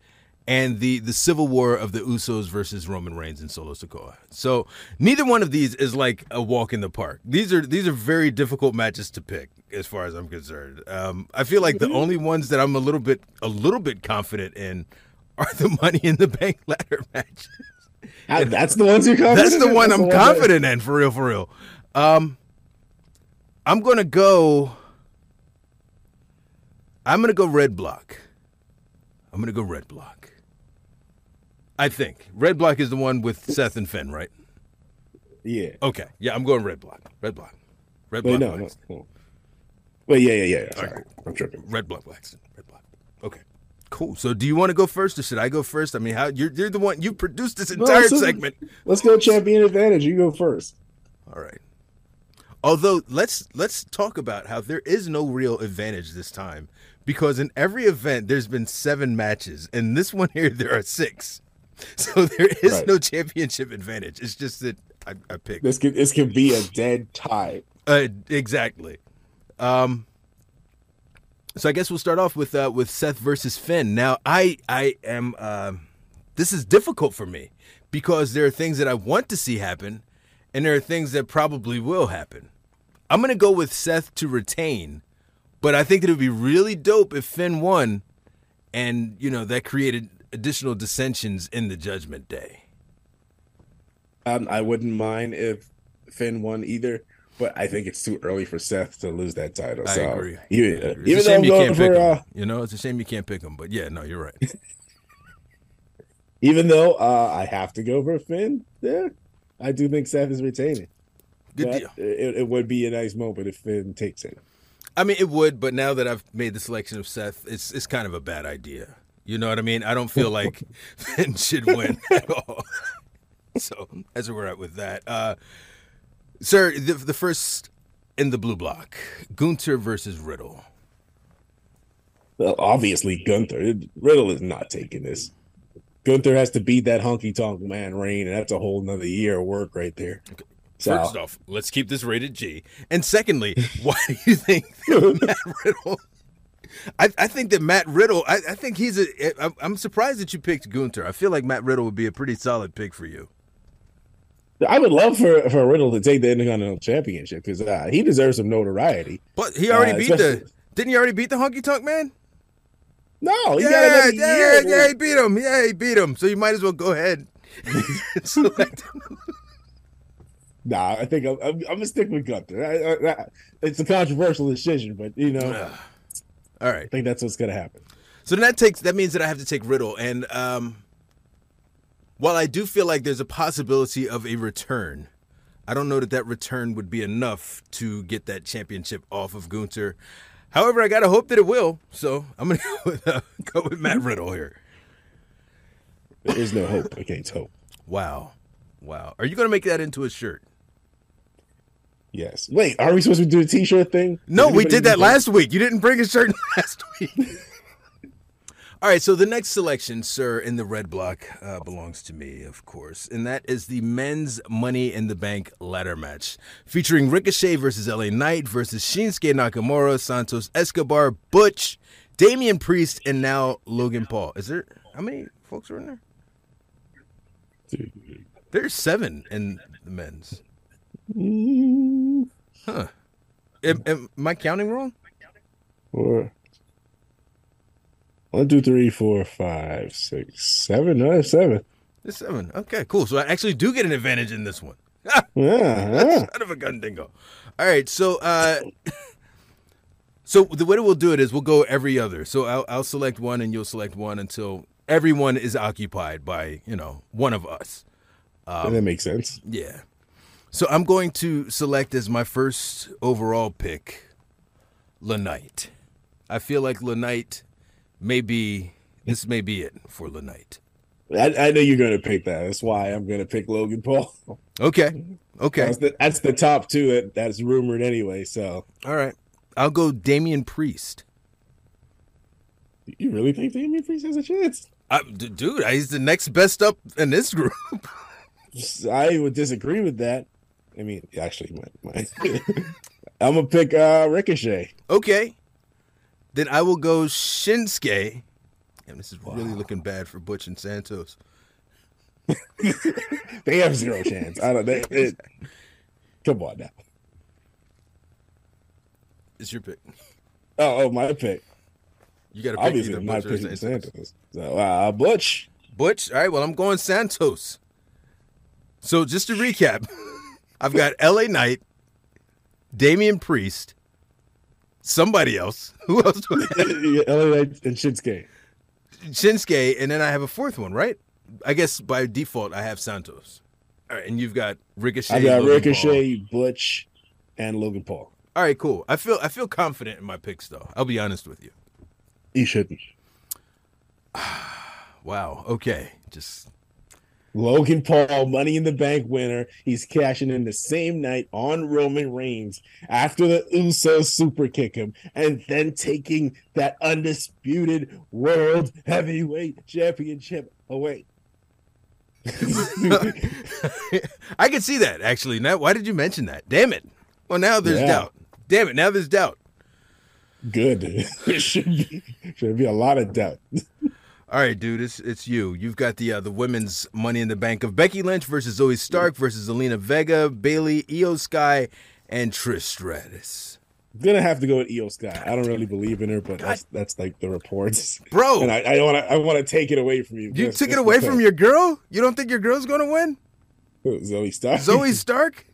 and the the Civil War of the Usos versus Roman Reigns and Solo Sikoa. So neither one of these is like a walk in the park. These are these are very difficult matches to pick, as far as I'm concerned. Um, I feel like the only ones that I'm a little bit a little bit confident in are the Money in the Bank ladder matches. Ah, that's the ones you're confident. That's the one That's I'm confident in, for real, for real. Um, I'm gonna go. I'm gonna go red block. I'm gonna go red block. I think red block is the one with Seth and Finn, right? Yeah. Okay, yeah, I'm going red block. Red block. Red Wait, block. no, no. Blackston. no. Wait, yeah, yeah, yeah. All right, Sorry, I'm tripping. Red block, Blackston. Red block. Okay. Cool. So, do you want to go first, or should I go first? I mean, how you're, you're the one you produced this No, entire so- segment. Let's go champion advantage. You go first. All right. Although let's let's talk about how there is no real advantage this time because in every event there's been seven matches, and this one here there are six, so there is Right. no championship advantage. It's just that I, I picked This could this could be a dead tie. uh, exactly. Um, so I guess we'll start off with uh, with Seth versus Finn. Now I I am uh, this is difficult for me because there are things that I want to see happen, and there are things that probably will happen. I'm gonna go with Seth to retain, but I think that it would be really dope if Finn won, and you know that created additional dissensions in the Judgment Day. Um, I wouldn't mind if Finn won either, but I think it's too early for Seth to lose that title. I so agree. Even, I agree. even it's a though I'm you going can't for, uh, You know, it's a shame you can't pick them. But yeah, no, you're right. even though uh, I have to go for Finn, yeah, I do think Seth is retaining. Good But deal. It, it would be a nice moment if Finn takes it. I mean, it would, but now that I've made the selection of Seth, it's it's kind of a bad idea. You know what I mean? I don't feel like Finn should win at all. So that's where we're at with that. Uh, sir, the, the first in the blue block, Gunther versus Riddle. Well, obviously, Gunther. Riddle is not taking this. Gunther has to beat that honky tonk man Reign, and that's a whole nother year of work right there. So, First off, let's keep this rated G. And secondly, why do you think Matt Riddle? I, I think that Matt Riddle. I, I think he's a. I'm- I'm surprised that you picked Gunther. I feel like Matt Riddle would be a pretty solid pick for you. I would love for, for Riddle to take the Intercontinental Championship because uh, he deserves some notoriety. But he already Uh, beat the. Didn't he already beat the Honky Tonk Man? No, he got Yeah, yeah, year. yeah, he beat him. Yeah, he beat him. So you might as well go ahead. and select him. Nah, I think I'm, I'm, I'm gonna stick with Gunther. I, I, I, it's a controversial decision, but you know, all right. I think that's what's gonna happen. So then that takes that means that I have to take Riddle, and um, while I do feel like there's a possibility of a return, I don't know that that return would be enough to get that championship off of Gunther. However, I gotta hope that it will. So I'm gonna go with, uh, go with Matt Riddle here. There is no hope against hope. Wow, wow. Are you gonna make that into a shirt? Yes. Wait, are we supposed to do a T-shirt thing? No, we did that last week. You didn't bring a shirt last week. All right, so the next selection, sir, in the red block uh, belongs to me, of course, and that is the men's Money in the Bank ladder match featuring Ricochet versus LA Knight versus Shinsuke Nakamura, Santos Escobar, Butch, Damian Priest and now Logan Paul. Is there how many folks are in there? There's seven in the men's. Huh. Am, am, am I counting wrong? Four. One, two, three, four, five, six, seven. No, that's seven. There's seven. Okay, cool. So I actually do get an advantage in this one. Yeah, yeah. Son of a gun dingo. All right, so uh so the way we'll do it is we'll go every other. So I'll, I'll select one and you'll select one until everyone is occupied by you know one of us. Um, that makes sense. Yeah. So I'm going to select as my first overall pick, LA Knight. I feel like LA Knight may be this may be it for LA Knight. I, I know you're going to pick that. That's why I'm going to pick Logan Paul. Okay. Okay. That's the, that's the top two that, that's rumored anyway. So All right. I'll go Damian Priest. you really think Damian Priest has a chance? I, dude, he's the next best up in this group. I would disagree with that. I mean, actually, my, my I'm gonna pick uh, Ricochet. okay. Then I will go Shinsuke. And this is really looking bad for Butch and Santos. They have zero chance. I don't. They, it, come on now. It's your pick. Oh, oh, my pick. You got to pick Obviously, either not Butch or Santos. Santos. So, uh, Butch. Butch. All right. Well, I'm going Santos. So just to recap, I've got L.A. Knight, Damian Priest, somebody else. Who else? Do I have? LA Knight and Shinsuke. Shinsuke, and then I have a fourth one, right? I guess by default I have Santos. All right, and you've got Ricochet. I got Logan Ricochet, Butch, and Logan Paul. Paul. All right, cool. I feel I feel confident in my picks, though. I'll be honest with you. He shouldn't. Wow. Okay. Just Logan Paul, Money in the Bank winner. He's cashing in the same night on Roman Reigns after the Usos super kick him, and then taking that undisputed World Heavyweight Championship away. I can see that actually. Now, why did you mention that? Damn it. Well, now there's Yeah. doubt. Damn it. Now there's doubt. Good. There should be should be a lot of doubt. All right, dude, it's it's you. You've got the uh, the women's Money in the Bank of Becky Lynch versus Zoey Stark versus Zelina Vega, Bayley, IYO SKY, and Trish Stratus. gonna have to go with IYO SKY. I don't really believe in her, but that's that's like the reports. Bro, And I, I want to I want to take it away from you. you just- took it away from your girl? You don't think your girl's gonna win? Zoey Stark. Zoey Stark?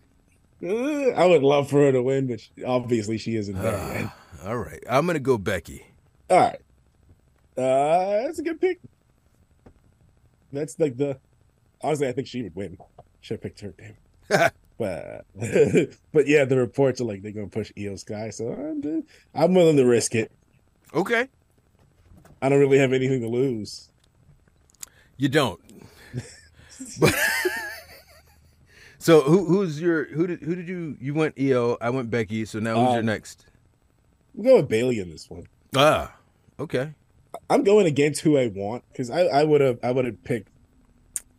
Uh, I would love for her to win, but obviously she isn't there yet. All right, I'm gonna go Becky. All right. Uh, that's a good pick. That's like the. Honestly, I think she would win. Should have picked her. Damn. but but yeah, the reports are like they're gonna push IYO SKY, so I'm I'm willing to risk it. Okay, I don't really have anything to lose. you don't. But- so who who's your who did who did you you went IYO I went Becky. So now who's your Um, next? I'm going with Bayley in this one. Ah, okay. I'm going against who I want because I I would have I would have picked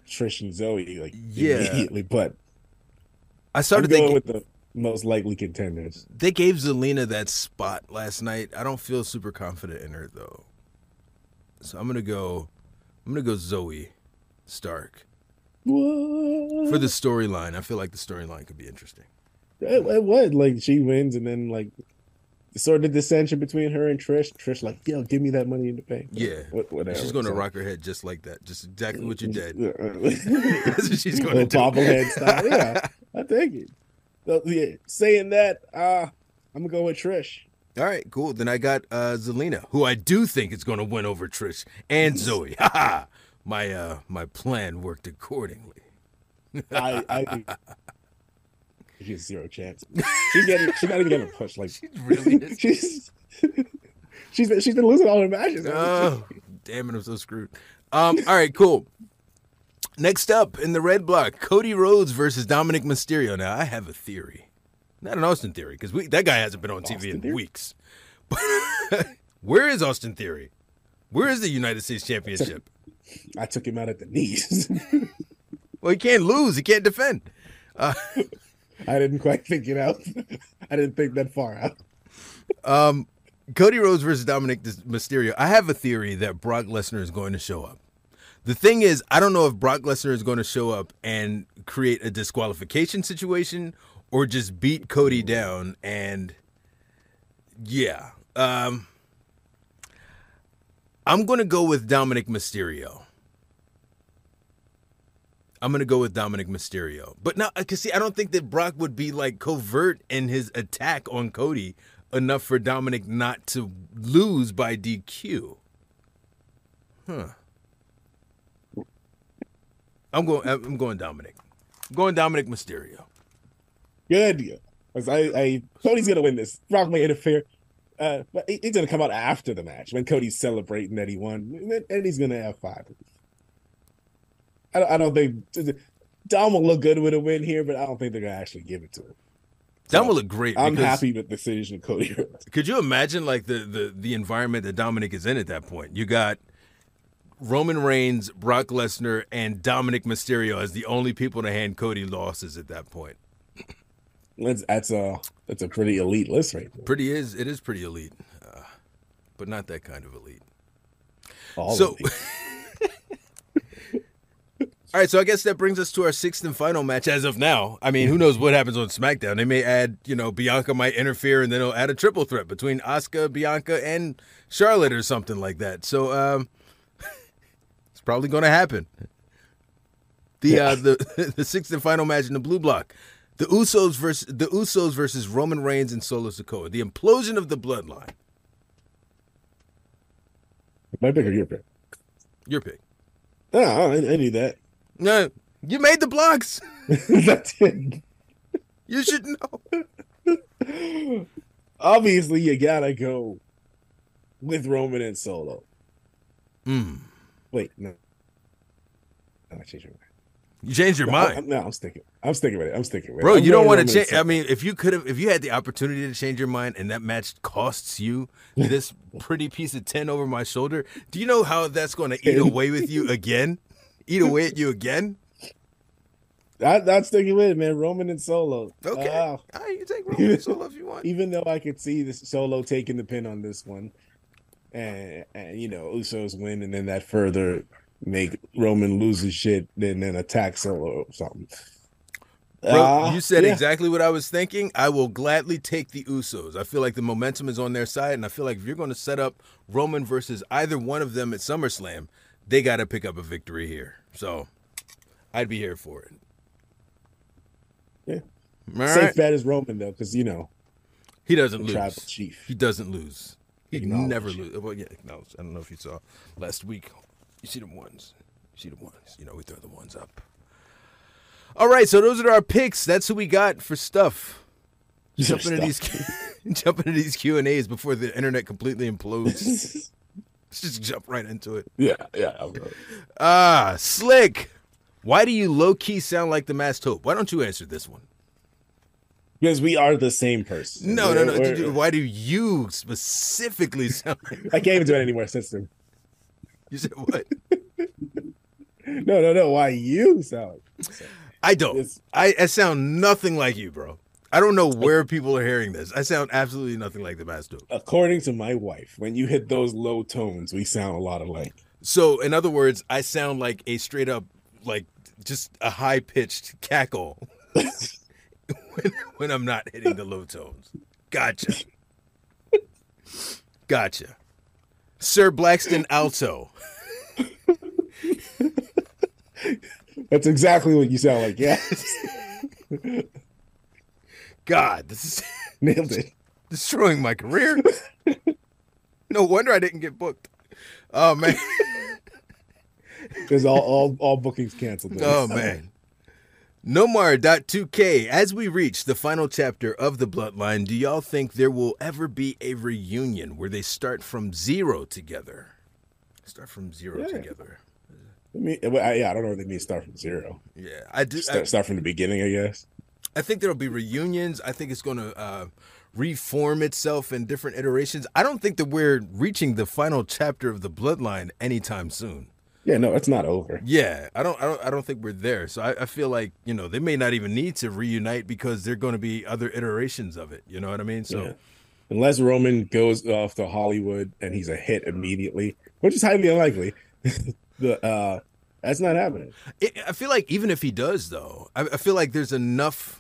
Trish and Zoey like Yeah. immediately, but I I'm started going thinking with the most likely contenders. they gave Zelina that spot last night. I don't feel super confident in her though. So I'm gonna go. I'm gonna go Zoey Stark What? for the storyline. I feel like the storyline could be interesting. It, it would like she wins and then like sort of dissension between her and Trish. Trish like, yo, give me that money in the bank. Yeah, What- whatever. she's gonna So- rock her head just like that. Just exactly what you did. That's what she's gonna do. bobblehead style. Yeah, I take it. So, yeah, saying that, uh, I'm gonna go with Trish. All right, cool. Then I got uh, Zelina, who I do think is going to win over Trish and Zoey. Ha ha! My uh, my plan worked accordingly. I, I she has zero chance. She's getting, she's not even getting pushed. Like really is. she's, she's been, she's been losing all her matches. Oh, damn it! I'm so screwed. Um. All right, cool. Next up in the red block, Cody Rhodes versus Dominik Mysterio. Now I have a theory, not an Austin theory, because we that guy hasn't been on TV in Theory? weeks. But where is Austin Theory? Where is the United States Championship? I took him out at the knees. Well, he can't lose. He can't defend. I didn't quite think it out. I didn't think that far out. Cody Rhodes versus Dominik Mysterio. I have a theory that Brock Lesnar is going to show up. The thing is, I don't know if Brock Lesnar is going to show up and create a disqualification situation or just beat Cody down and yeah. Um I'm going to go with Dominik Mysterio. I'm to go with Dominik Mysterio. But now cuz see I don't think that Brock would be like covert in his attack on Cody enough for Dominik not to lose by DQ. Huh. I'm going. I'm going Dominik. I'm going Dominik Mysterio. Good. I, I, Cody's gonna win this. Brock may interfere, uh, but he's gonna come out after the match when Cody's celebrating that he won, and he's gonna have five. I, don't- I don't think Dom will look good with a win here, but I don't think they're gonna actually give it to him. That will look great. I'm happy with the decision of Cody. Rhodes. Could you imagine like the, the the environment that Dominik is in at that point? You got Roman Reigns, Brock Lesnar, and Dominik Mysterio as the only people to hand Cody losses at that point. That's that's a that's a pretty elite list right there. Pretty is it is pretty elite, uh, but not that kind of elite. All So-. All right, so I guess that brings us to our sixth and final match as of now. I mean, who knows what happens on SmackDown? They may add, you know, Bianca might interfere, and then they'll add a triple threat between Asuka, Bianca, and Charlotte or something like that. So, um, it's probably going to happen. The uh, the the sixth and final match in the blue block, the Usos versus the Usos versus Roman Reigns and Solo Sikoa, the implosion of the bloodline. my pick or your pick? Your pick. No, I, I knew that. No, you made the blocks. That's it. You should know. Obviously, you gotta go with Roman and Solo. Mm. Wait, no. No, I changed my mind. You changed your No, mind. I'm, no, I'm sticking. I'm sticking with it. I'm sticking with Bro, it. I'm you don't want to change. I mean, if you could have, if you had the opportunity to change your mind, and that match costs you this pretty piece of tin over my shoulder, do you know how that's going to eat away with you again? Eat away at you again? I, I'm sticking with it, man. Roman and Solo. Okay, Ah, all right, you take Roman and Solo if you want. even though I could see this Solo taking the pin on this one, and, and you know Usos win, and then that further make Roman lose his shit, then then attack Solo or something. Bro, Ah, you said yeah. exactly what I was thinking. I will gladly take the Usos. I feel like the momentum is on their side, and I feel like if you're going to set up Roman versus either one of them at SummerSlam, they got to pick up a victory here. So, I'd be here for it. Yeah. All Safe right. bet is Roman though, because you know He doesn't lose. chief. He doesn't lose. He never lose. Well, yeah, acknowledge. I don't know if you saw last week. You see the ones. You see the ones. You know, we throw the ones up. All right, so those are our picks. That's who we got for stuff. Jump into these, jump into these Q and A's before the internet completely implodes. Let's just jump right into it. yeah, yeah. Ah, slick. Why do you low key sound like the masked hope? Why don't you answer this one? Because we are the same person. No, no, no. We're- Why do you specifically sound? Like, I can't even do it anymore since then. you said what? No, no, no. Why you sound? I don't. It's- I, I sound nothing like you, bro. I don't know where people are hearing this. I sound absolutely nothing like the masked hope. According to my wife, when you hit those low tones, we sound a lot alike. So, in other words, I sound like a straight up, like just a high pitched cackle when, when I'm not hitting the low tones. Gotcha. Gotcha. Sir Blackston Alto. That's exactly what you sound like. Yeah, God, this is nailed it. destroying my career. No wonder I didn't get booked. Oh man. Because all, all all bookings canceled. Oh man. Nomar.2k, as we reach the final chapter of the bloodline, do y'all think there will ever be a reunion where they start from zero together? Start from zero Yeah. together. I mean, yeah, I don't know what they mean. Start from zero. Yeah, I do. I, Start, start from the beginning, I guess. I think there'll be reunions. I think it's going to uh, reform itself in different iterations. I don't think that we're reaching the final chapter of the bloodline anytime soon. Yeah, no, it's not over. Yeah, I don't, I don't, I don't think we're there. So I, I feel like you know they may not even need to reunite because there are going to be other iterations of it. You know what I mean? So Yeah. unless Roman goes off to Hollywood and he's a hit immediately, which is highly unlikely. the uh, that's not happening. It, I feel like even if he does, though, I, I feel like there's enough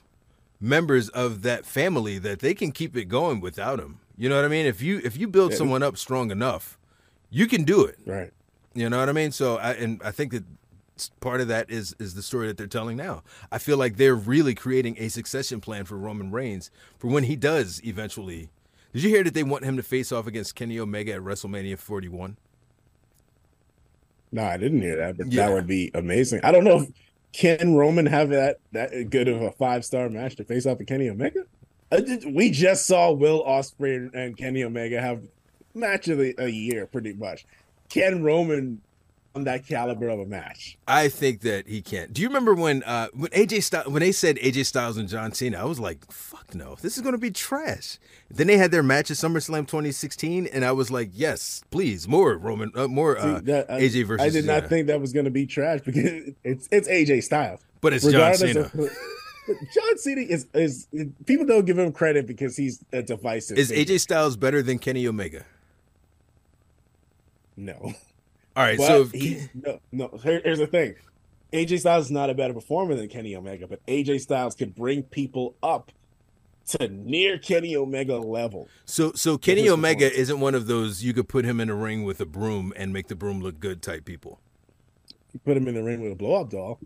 members of that family that they can keep it going without him. You know what I mean? If you if you build Yeah. someone up strong enough, you can do it. Right. You know what I mean? So, I, and I think that part of that is is the story that they're telling now. I feel like they're really creating a succession plan for Roman Reigns for when he does eventually. Did you hear that they want him to face off against Kenny Omega at WrestleMania 41? No, I didn't hear that, but Yeah. that would be amazing. I don't know if can Roman have that that good of a five star match to face off with Kenny Omega. Uh, I did- we just saw Will Ospreay and Kenny Omega have match of the, a year, pretty much. Can Roman on that caliber of a match? I think that he can't. Do you remember when uh, when AJ Styles, when they said AJ Styles and John Cena? I was like, "Fuck no, this is going to be trash." Then they had their match at SummerSlam 2016, and I was like, "Yes, please, more Roman, uh, more uh, See, that- I, AJ versus." I did not Cena. think that was going to be trash because it's it's AJ Styles, but it's John Cena. of John Cena is is people don't give him credit because he's a divisive. Is figure. AJ Styles better than Kenny Omega? no? All right, But so if, he's no no. Here, here's the thing: AJ Styles is not a better performer than Kenny Omega, but AJ Styles could bring people up to near Kenny Omega level. so so Kenny Omega isn't one of those you could put him in a ring with a broom and make the broom look good type people. You put him in the ring with a blow up doll.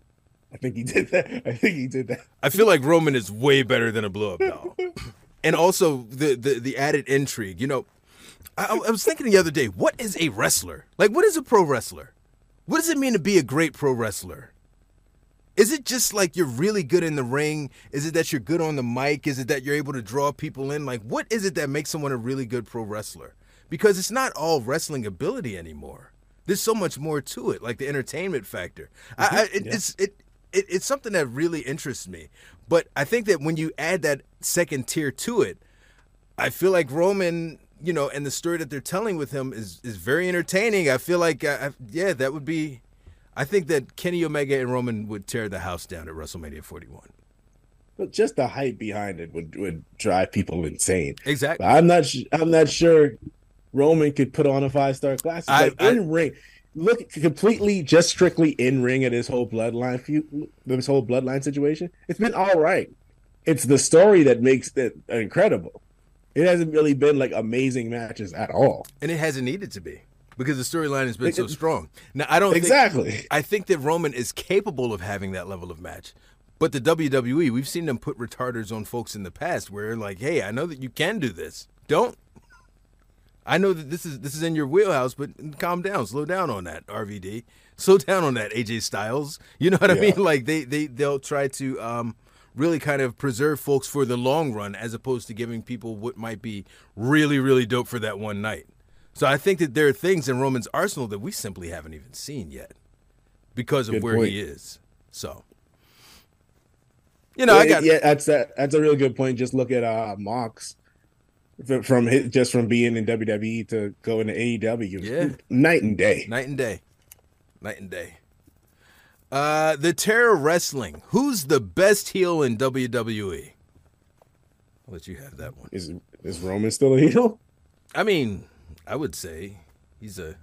I think he did that. I think he did that. I feel like Roman is way better than a blow up doll. and also the, the the added intrigue. You know, I, I was thinking the other day, what is a wrestler? Like, what is a pro wrestler? What does it mean to be a great pro wrestler? Is it just like you're really good in the ring? Is it that you're good on the mic? Is it that you're able to draw people in? Like, what is it that makes someone a really good pro wrestler? Because it's not all wrestling ability anymore. There's so much more to it, like the entertainment factor. I, mm-hmm. I, it, It's it, it it's something that really interests me. But I think that when you add that second tier to it, I feel like Roman, you know, and the story that they're telling with him is is very entertaining. I feel like, uh, I, yeah, that would be. I think that Kenny Omega and Roman would tear the house down at WrestleMania 41. But just the hype behind it would would drive people insane. Exactly. But I'm not. I'm not sure Roman could put on a five star class. I- Like in ring, look completely just strictly in ring at his whole bloodline feud, this whole bloodline situation. It's been all right. It's the story that makes it incredible. It hasn't really been like amazing matches at all. And it hasn't needed to be because the storyline has been so strong. Now I don't think- Exactly. I think that Roman is capable of having that level of match. But the WWE, we've seen them put retarders on folks in the past where like, "Hey, I know that you can do this. Don't. I know that this is this is in your wheelhouse, but calm down, slow down on that, RVD. Slow down on that, AJ Styles. You know what I mean? Like they they they'll try to um, really kind of preserve folks for the long run, as opposed to giving people what might be really really dope for that one night. So I think that there are things in Roman's arsenal that we simply haven't even seen yet because of Good where point. he is. So, you know, I got yeah, that's that. That's a real good point. Just look at uh Mox from his, just from being in WWE to going to AEW. Yeah. night and day. night and day, night and day. Uh, the Terror Wrestling. Who's the best heel in WWE? I'll let you have that one. Is is Roman still a heel? I mean, I would say he's a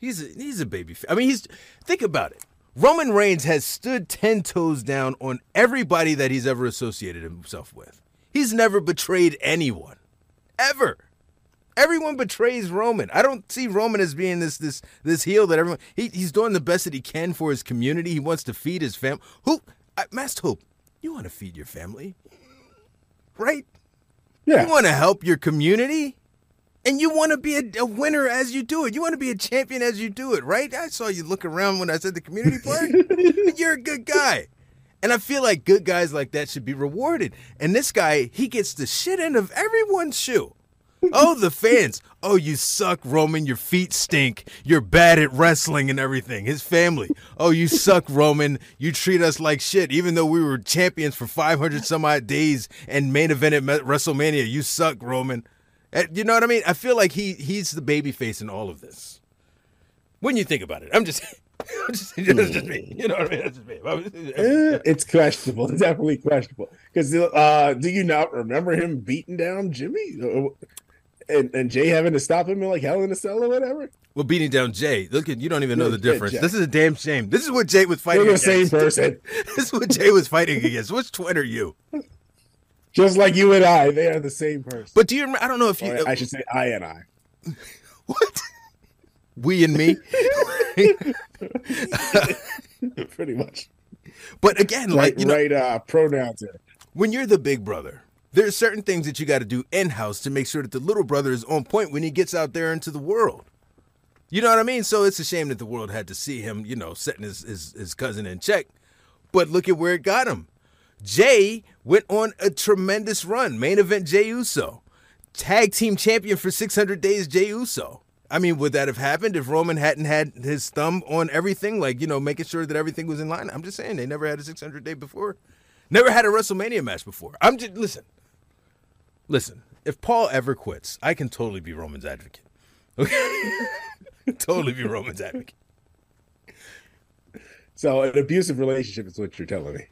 he's a he's a baby. I mean, he's think about it. Roman Reigns has stood ten toes down on everybody that he's ever associated himself with. He's never betrayed anyone, ever. Everyone betrays Roman. I don't see Roman as being this this this heel that everyone. He, he's doing the best that he can for his community. He wants to feed his fam. Who, I, Masked Hope, you want to feed your family, right? Yeah. You want to help your community? And you want to be a, a winner as you do it. You want to be a champion as you do it, right? I saw you look around when I said the community part. You're a good guy. And I feel like good guys like that should be rewarded. And this guy, he gets the shit end of everyone's shoe. Oh, the fans. Oh, you suck, Roman. Your feet stink. You're bad at wrestling and everything. His family. Oh, you suck, Roman. You treat us like shit, even though we were champions for 500 some odd days and main event at WrestleMania. You suck, Roman. Eh, You know what I mean? I feel like he he's the baby face in all of this. When you think about it, I'm just just, just, me. You know what I mean? Just me. It's questionable. It's definitely questionable. Because uh, do you not remember him beating down Jimmy and, and Jay having to stop him in like Hell in a Cell or whatever? Well, beating down Jay. Look at you don't even know the difference. This is a damn shame. This is what Jay was fighting They're the against. same person. this is what Jay was fighting against. Which twin are you? Just like you and I, they are the same person. But do you remember? I don't know if you. Or I should say I and I. what? We and me. Pretty much. But again, Right, like you know, right uh, pronouns there. when you're the big brother, there's certain things that you got to do in house to make sure that the little brother is on point when he gets out there into the world. You know what I mean? So it's a shame that the world had to see him, you know, setting his, his, his cousin in check. But look at where it got him. Jay went on a tremendous run. Main event Jay Uso. Tag team champion for 600 days, Jay Uso. I mean, would that have happened if Roman hadn't had his thumb on everything? Like, you know, making sure that everything was in line? I'm just saying, they never had a 600 day before. Never had a WrestleMania match before. I'm just, listen, listen, if Paul ever quits, I can totally be Roman's advocate. Okay? totally be Roman's advocate. So an abusive relationship is what you're telling me.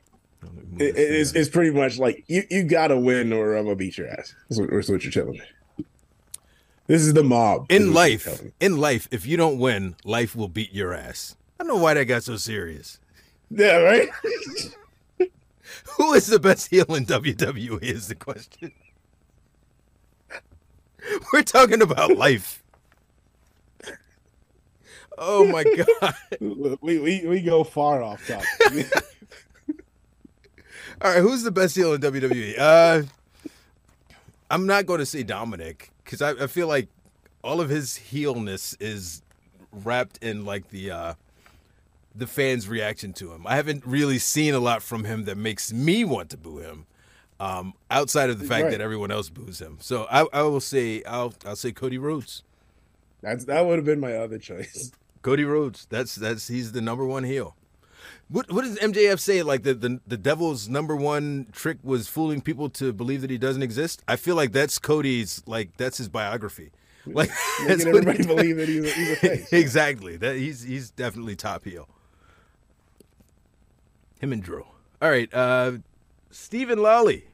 It, it's, it's pretty much like you, you gotta win or I'm gonna beat your ass. That's what, that's what you're telling me. This is the mob. in life, in life, if you don't win, life will beat your ass. I don't know why that got so serious. Yeah, right. Who is the best heel in WWE is the question. We're talking about life. Oh my god. we, we we go far off topic. All right, who's the best heel in WWE? Uh I'm not going to say Dominik because I, I feel like all of his heelness is wrapped in like the uh the fans' reaction to him. I haven't really seen a lot from him that makes me want to boo him. Um, outside of the fact Right. that everyone else boos him, so I, I will say I'll I'll say Cody Rhodes. That's that would have been my other choice. Cody Rhodes. That's that's he's the number one heel. What what does MJF say? Like the, the the devil's number one trick was fooling people to believe that he doesn't exist. I feel like that's Cody's like that's his biography. Like Making everybody believe that he's a, he's a face. exactly. That he's he's definitely top heel. Him and Drew. All right. Uh Stephen Lawley.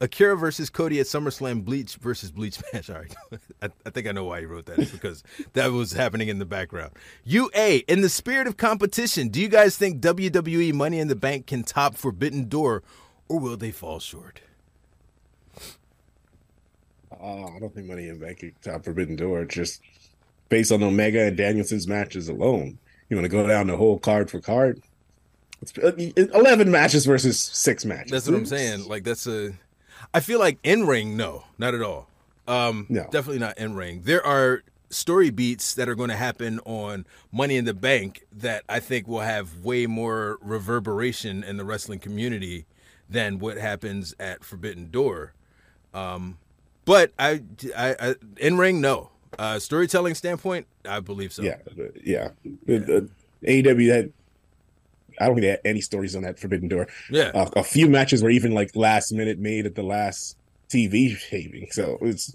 Akira versus Cody at SummerSlam Bleach versus Bleach match. All right. I, I think I know why he wrote that. It's because that was happening in the background. UA, in the spirit of competition, do you guys think WWE Money in the Bank can top Forbidden Door or will they fall short? Oh, I don't think Money in the Bank can top Forbidden Door. Just based on Omega and Danielson's matches alone. You want to go down the whole card for card? It's uh, eleven matches versus six matches. That's what I'm saying. Like that's a. I feel like in ring, no, not at all. Um, No. definitely not in ring. There are story beats that are going to happen on Money in the Bank that I think will have way more reverberation in the wrestling community than what happens at Forbidden Door. Um, but I, I, I in ring, no. Uh, storytelling standpoint, I believe so. Yeah, uh, yeah. The- the AEW had. I don't think they had any stories on that Forbidden Door. Yeah. Uh, a few matches were even like last minute made at the last TV taping. So it's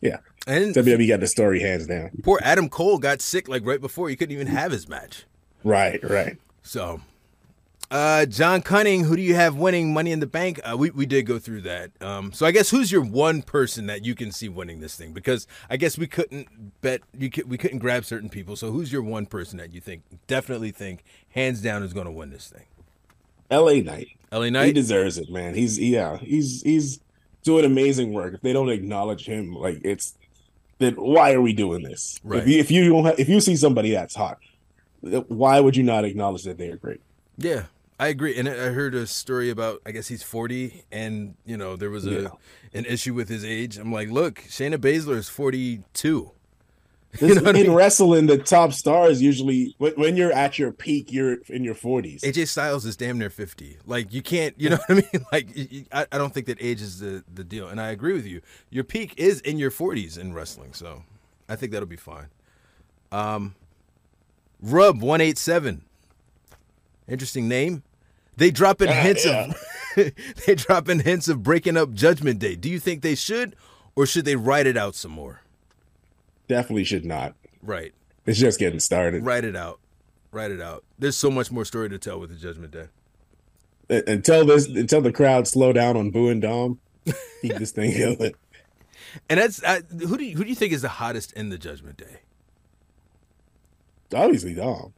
yeah. And WWE got the story hands down. poor Adam Cole got sick like right before he couldn't even have his match. Right, right. So, uh, John Cunning, who do you have winning Money in the Bank? Uh, we we did go through that. Um, so I guess who's your one person that you can see winning this thing? Because I guess we couldn't bet you could, we couldn't grab certain people. So who's your one person that you think definitely think hands down is going to win this thing? LA Knight. LA Knight. He deserves it, man. He's yeah, he's he's doing amazing work. If they don't acknowledge him, like it's then why are we doing this? Right. If you if you don't have, if you see somebody that's hot, why would you not acknowledge that they are great? Yeah, I agree. And I I heard a story about I guess he's 40 and you know there was a Yeah. an issue with his age. I'm like, look, Shayna Baszler is 42. This, know what I in mean? wrestling, the top stars usually when, you're at your peak, you're in your forties. AJ Styles is damn near 50. Like you can't, you know what I mean? Like I don't think that age is the the deal. And I agree with you. Your peak is in your 40s in wrestling, so I think that'll be fine. Um Rub 187. Interesting name. They drop in hints of they drop in hints of breaking up Judgment Day. Do you think they should or should they write it out some more? Definitely should not. Right. It's just getting started. Write it out. Write it out. There's so much more story to tell with the Judgment Day. Uh, Until this, until the crowd slow down on Boo and Dom, keep this thing going. And that's I, who do you, who do you think is the hottest in the Judgment Day? Obviously, Dom.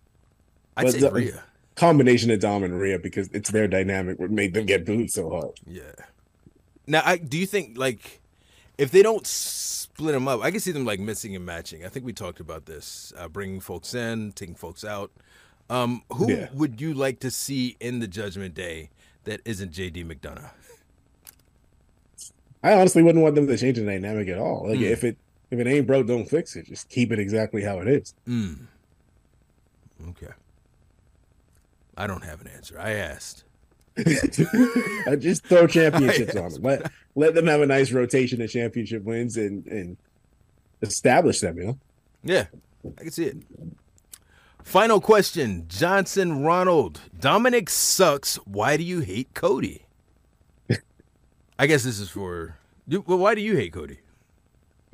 I'd But say the- Rhea. Combination of Dom and Rhea because it's their dynamic what made them get booed so hard. Yeah. Now, I do you think like if they don't split them up, I can see them like missing and matching. I think we talked about this, uh, bringing folks in, taking folks out. Um, who Yeah. would you like to see in the Judgment Day that isn't JD McDonagh? I honestly wouldn't want them to change the dynamic at all. Like if it if it ain't broke, don't fix it. Just keep it exactly how it is. Mm. Okay. I don't have an answer. I asked. I just throw championships on them. Let let them have a nice rotation of championship wins and and establish them. You know. Yeah, I can see it. Final question Johnson Ronald. Dominik sucks. Why do you hate Cody? I guess this is for. Well, why do you hate Cody?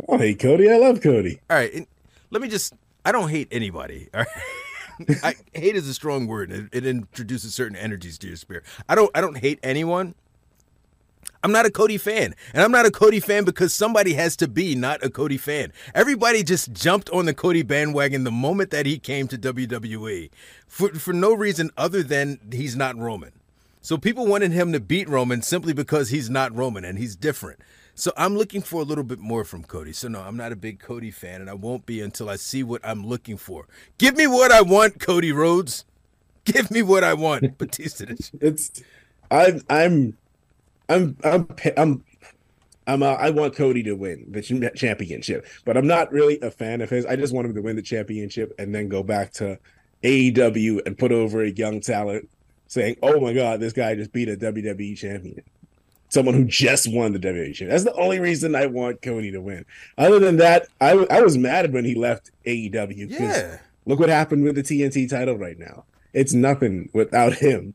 Oh, hate Cody, I love Cody. All right, let me just. I don't hate anybody. All right. I, hate is a strong word. It, it introduces certain energies to your spirit. I don't. I don't hate anyone. I'm not a Cody fan, and I'm not a Cody fan because somebody has to be not a Cody fan. Everybody just jumped on the Cody bandwagon the moment that he came to WWE, for for no reason other than he's not Roman. So people wanted him to beat Roman simply because he's not Roman and he's different. So I'm looking for a little bit more from Cody. So no, I'm not a big Cody fan, and I won't be until I see what I'm looking for. Give me what I want, Cody Rhodes. Give me what I want, Batista. It's I I'm I'm I'm I'm I'm uh, I want Cody to win the championship, but I'm not really a fan of his. I just want him to win the championship and then go back to AEW and put over a young talent, saying, "Oh my God, this guy just beat a WWE champion." Someone who just won the WWE champion. That's the only reason I want Cody to win. Other than that, I, w- I was mad when he left AEW. Yeah. Look what happened with the TNT title right now. It's nothing without him.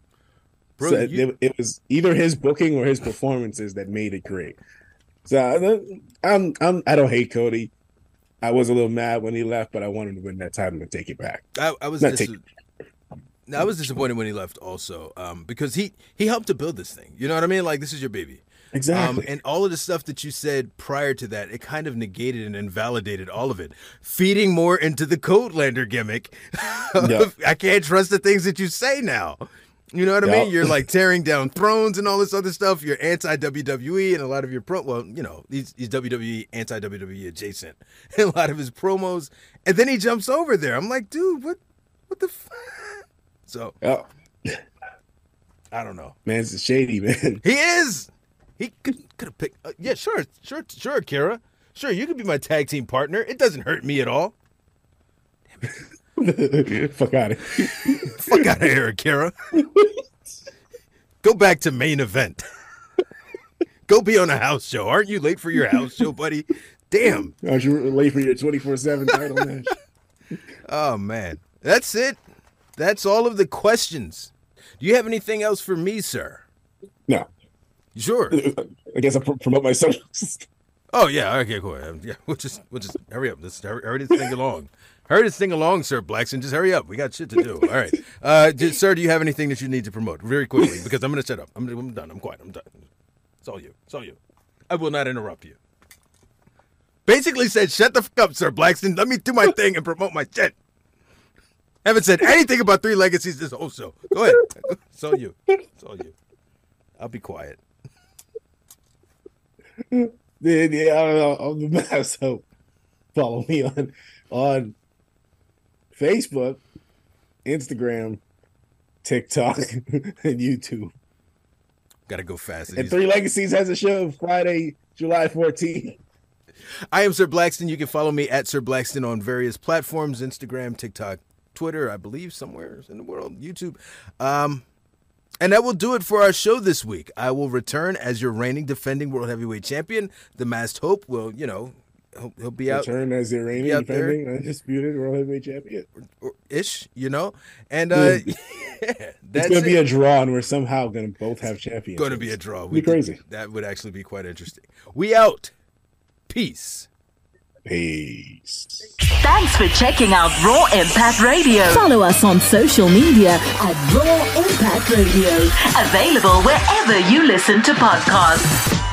Bro, so you- it, it was either his booking or his performances that made it great. So I'm I'm I don't hate Cody. I was a little mad when he left, but I wanted to win that title and take it back. I, I was dis- I was disappointed when he left also um, because he he helped to build this thing. You know what I mean? Like this is your baby. Exactly. Um, and all of the stuff that you said prior to that, it kind of negated and invalidated all of it, feeding more into the Codelander gimmick. Yeah. I can't trust the things that you say now. You know what I mean? You're like tearing down thrones and all this other stuff. You're anti WWE and a lot of your pro. Well, you know, he's, he's WWE anti WWE adjacent. And a lot of his promos, and then he jumps over there. I'm like, dude, what, what the? F-? So oh, I don't know. man's a shady, man. He is. He could could have picked. Uh, yeah, sure, sure, sure, Kira. Sure, you could be my tag team partner. It doesn't hurt me at all. Fuck out of here. Fuck out of here, Kira. Go back to main event. Go be on a house show. Aren't you late for your house show, buddy? Damn. Aren't you late for your 24 7 title match? Oh man, that's it. That's all of the questions. Do you have anything else for me, sir? No. Sure. I guess I'll pr- promote my socials. Oh yeah, okay, cool. Um, yeah, we'll just we'll just hurry up. Let's hurry, hurry this thing along. Hurry this thing along, sir Blackson. Just hurry up. We got shit to do. All right, uh, just, sir. Do you have anything that you need to promote very quickly? Because I'm gonna shut up. I'm, I'm done. I'm quiet. I'm done. It's all you. It's all you. I will not interrupt you. Basically said, shut the fuck up, sir Blackson. Let me do my thing and promote my shit. Haven't said anything about three legacies this whole show. Go ahead. It's all you. It's all you. I'll be quiet. Yeah, yeah, I don't know. I'm the best. So follow me on on Facebook, Instagram, TikTok, and YouTube. Got to go fast. And Three Legacies has a show Friday, July 14th. I am Sir Blackston. You can follow me at Sir Blackston on various platforms Instagram, TikTok, Twitter, I believe, somewhere in the world, YouTube. Um, and that will do it for our show this week. I will return as your reigning defending World Heavyweight Champion. The Masked Hope will, you know, he'll, he'll be out Return as the reigning, out there. defending, undisputed World Heavyweight Champion. or- ish, you know. And uh, yeah, It's that's going to be a draw, and we're somehow going to both have champions. going to be a draw. Be crazy. That would actually be quite interesting. We out. Peace. Peace. Thanks for checking out Raw Impact Radio. Follow us on social media at Raw Impact Radio. Available wherever you listen to podcasts.